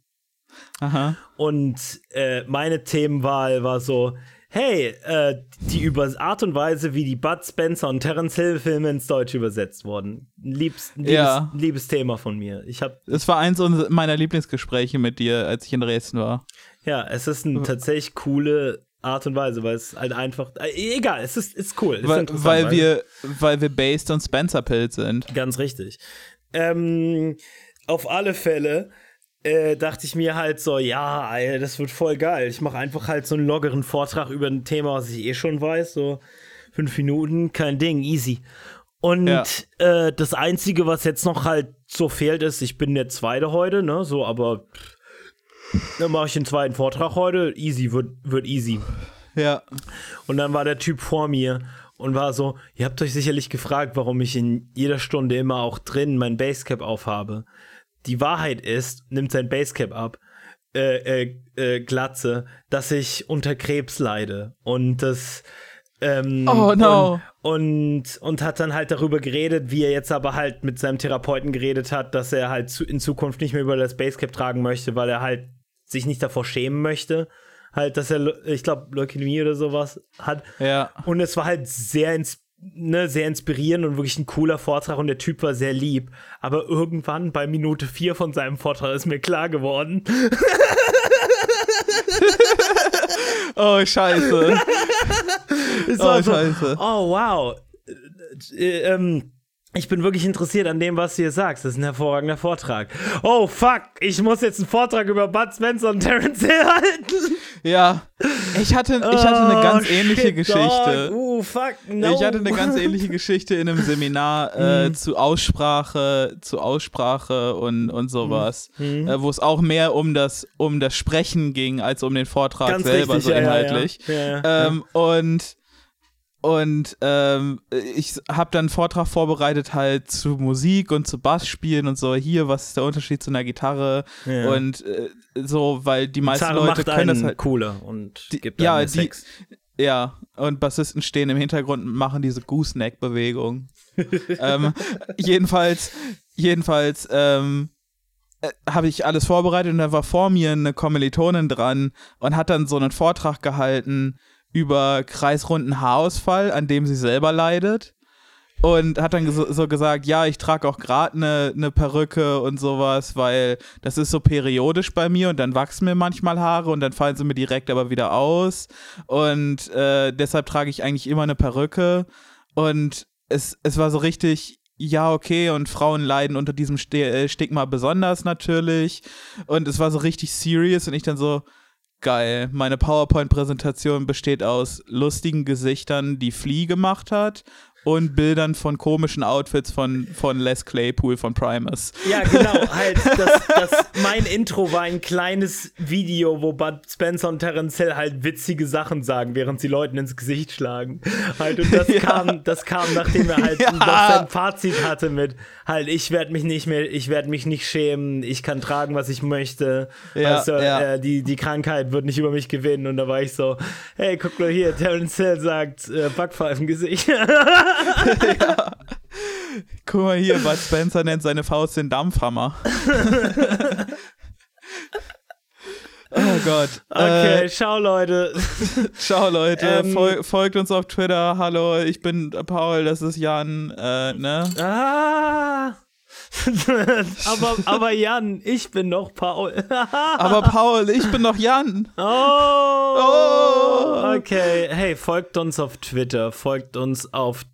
Aha. Und äh, meine Themenwahl war so, hey, äh, die über Art und Weise, wie die Bud Spencer und Terence Hill Filme ins Deutsche übersetzt wurden. Liebs, liebes, ja. liebes Thema von mir. Ich hab, es war eins meiner Lieblingsgespräche mit dir, als ich in Dresden war. Ja, es ist eine tatsächlich coole Art und Weise, weil es halt einfach. Äh, egal, es ist, ist cool. weil, ist weil, wir, weil wir based on Spencer Pilz sind. Ganz richtig. Ähm, auf alle Fälle äh, dachte ich mir halt so, ja, ey, das wird voll geil. Ich mache einfach halt so einen lockeren Vortrag über ein Thema, was ich eh schon weiß. So fünf Minuten, kein Ding, easy. Und ja. äh, das Einzige, was jetzt noch halt so fehlt, ist, ich bin der Zweite heute, ne, so, aber dann mache ich den zweiten Vortrag heute. Easy, wird, wird easy. Ja. Und dann war der Typ vor mir und war so, ihr habt euch sicherlich gefragt, warum ich in jeder Stunde immer auch drin mein Basecap aufhabe. Die Wahrheit ist, nimmt sein Basecap ab, äh, äh, äh, Glatze, dass ich unter Krebs leide. Und das, ähm, Oh, no. Und, und, und hat dann halt darüber geredet, wie er jetzt aber halt mit seinem Therapeuten geredet hat, dass er halt zu, in Zukunft nicht mehr über das Basecap tragen möchte, weil er halt sich nicht davor schämen möchte. Halt, dass er, ich glaube, Leukämie oder sowas hat. Ja. Und es war halt sehr, ins, ne, sehr inspirierend und wirklich ein cooler Vortrag und der Typ war sehr lieb. Aber irgendwann bei Minute 4 von seinem Vortrag ist mir klar geworden, (laughs) Oh, scheiße. (laughs) Oh, so, scheiße. Oh, wow. Äh, ähm, ich bin wirklich interessiert an dem, was du hier sagst. Das ist ein hervorragender Vortrag. Oh, fuck. Ich muss jetzt einen Vortrag über Bud Spencer und Terence Hill halten. Ja. Ich hatte, ich hatte eine ganz Oh, ähnliche shit, Geschichte. Uh, fuck, no. Ich hatte eine ganz ähnliche (laughs) Geschichte in einem Seminar äh, zu Aussprache, zu Aussprache und, und sowas, äh, wo es auch mehr um das, um das Sprechen ging, als um den Vortrag Ganz selber, richtig, so inhaltlich. Ja, ja. Ähm, und und ähm, ich habe dann einen Vortrag vorbereitet halt zu Musik und zu Bassspielen und so. Hier, was ist der Unterschied zu einer Gitarre? Ja. Und äh, so, weil die meisten Gitarre Leute können das halt. cooler und Die- gibt ja, die- Sex. Ja, und Bassisten stehen im Hintergrund und machen diese Gooseneck-Bewegung. (laughs) ähm, jedenfalls, jedenfalls ähm, äh, habe ich alles vorbereitet und da war vor mir eine Kommilitonin dran und hat dann so einen Vortrag gehalten über kreisrunden Haarausfall, an dem sie selber leidet. Und hat dann so, gesagt, ja, ich trage auch gerade eine ne Perücke und sowas, weil das ist so periodisch bei mir und dann wachsen mir manchmal Haare und dann fallen sie mir direkt aber wieder aus. Und äh, deshalb trage ich eigentlich immer eine Perücke. Und es, es war so richtig, ja, okay, und Frauen leiden unter diesem äh, Stigma besonders natürlich. Und es war so richtig serious und ich dann so, geil. Meine PowerPoint-Präsentation besteht aus lustigen Gesichtern, die Flea gemacht hat und Bildern von komischen Outfits von, von Les Claypool von Primus. Ja, genau, (laughs) halt, das, das, mein Intro war ein kleines Video, wo Bud Spencer und Terence Hill halt witzige Sachen sagen, während sie Leuten ins Gesicht schlagen. Halt, und das (laughs) Ja. kam, das kam, nachdem er halt (laughs) Ja. noch sein Fazit hatte mit, halt, ich werde mich nicht mehr, ich werde mich nicht schämen, ich kann tragen, was ich möchte. Ja, weißt du, ja. äh, die, die Krankheit wird nicht über mich gewinnen. Und da war ich so, hey, guck mal hier, Terence Hill sagt, äh, (laughs) Guck mal hier, Bud Spencer nennt seine Faust den Dampfhammer. (laughs) oh Gott. Okay, Äh, schau, Leute. (laughs) ciao Leute, Ähm, Fol folgt uns auf Twitter. Hallo, ich bin Paul, das ist Jan. Äh, ne? Ah. aber, aber Jan, ich bin noch Paul. Aber Paul, ich bin doch Jan. oh. Oh. Okay, hey, folgt uns auf Twitter. Folgt uns auf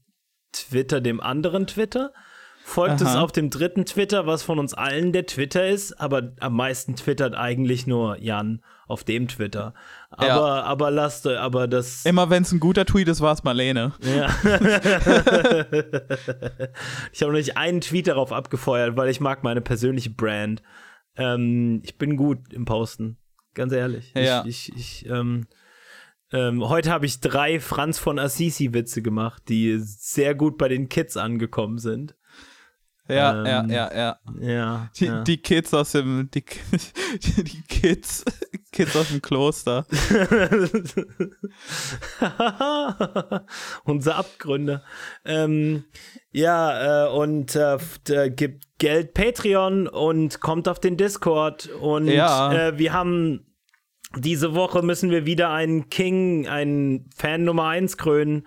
Twitter, dem anderen Twitter. Folgt Aha. auf dem dritten Twitter, was von uns allen der Twitter ist, aber am meisten twittert eigentlich nur Jan auf dem Twitter. Aber, Ja. aber lasst, aber das. Immer wenn es ein guter Tweet ist, war es Marlene. Ja. (laughs) ich habe noch nicht einen Tweet darauf abgefeuert, weil ich mag meine persönliche Brand. Ähm, ich bin gut im Posten, ganz ehrlich. Ja. Ich, ich, ich, ähm, ähm, heute habe ich drei Franz von Assisi-Witze gemacht, die sehr gut bei den Kids angekommen sind. Ja, Ähm, ja, ja, ja. Ja. Die, ja. die Kids aus dem, die, (laughs) die Kids, Kids aus dem Kloster. (laughs) Unsere Abgründe. Ähm, ja, äh, und äh, äh, gibt Geld Patreon und kommt auf den Discord. Und Ja. äh, wir haben diese Woche müssen wir wieder einen King, einen Fan Nummer 1 krönen.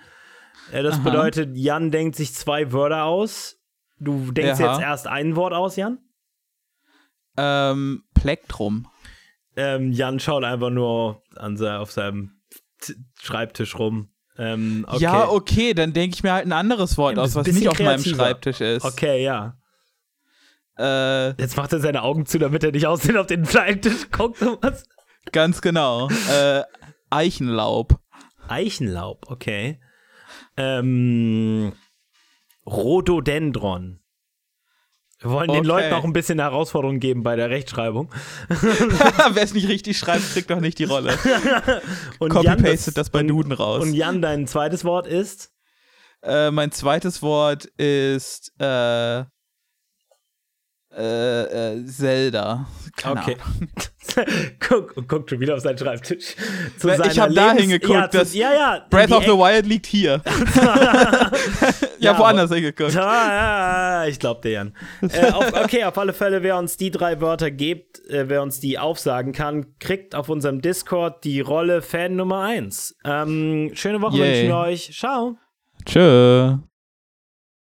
Äh, das Aha. bedeutet, Jan denkt sich zwei Wörter aus. Du denkst Aha. jetzt erst ein Wort aus, Jan? Ähm, Plektrum. Ähm, Jan schaut einfach nur an se auf seinem T Schreibtisch rum. Ähm, okay. Ja, okay, dann denke ich mir halt ein anderes Wort Ja, aus, was nicht auf meinem. Schreibtisch ist. Okay, ja. Äh, Jetzt macht er seine Augen zu, damit er nicht aussehen auf den Schreibtisch guckt und was. Ganz genau. Äh, Eichenlaub. Eichenlaub, okay. Ähm, Rhododendron. Wir wollen den Leuten auch ein bisschen Herausforderung geben bei der Rechtschreibung. (laughs) Wer es nicht richtig schreibt, kriegt doch nicht die Rolle. (laughs) Copy-pastet das, bei Duden raus. Und Jan, dein zweites Wort ist? Äh, mein zweites Wort ist äh, äh, äh, Zelda. Keine okay. (laughs) guck, guck schon wieder auf seinen Schreibtisch. Zu ich habe da hingeguckt. Ja, das ja, ja, Breath of the Wild liegt hier. (laughs) (laughs) ja, woanders hingeguckt. Ja, ich glaube dir, Jan. Äh, auf, okay, auf alle Fälle, wer uns die drei Wörter gibt, äh, wer uns die aufsagen kann, kriegt auf unserem Discord die Rolle Fan Nummer 1. Ähm, schöne Woche Yay. wünschen wir euch. Ciao. Tschö.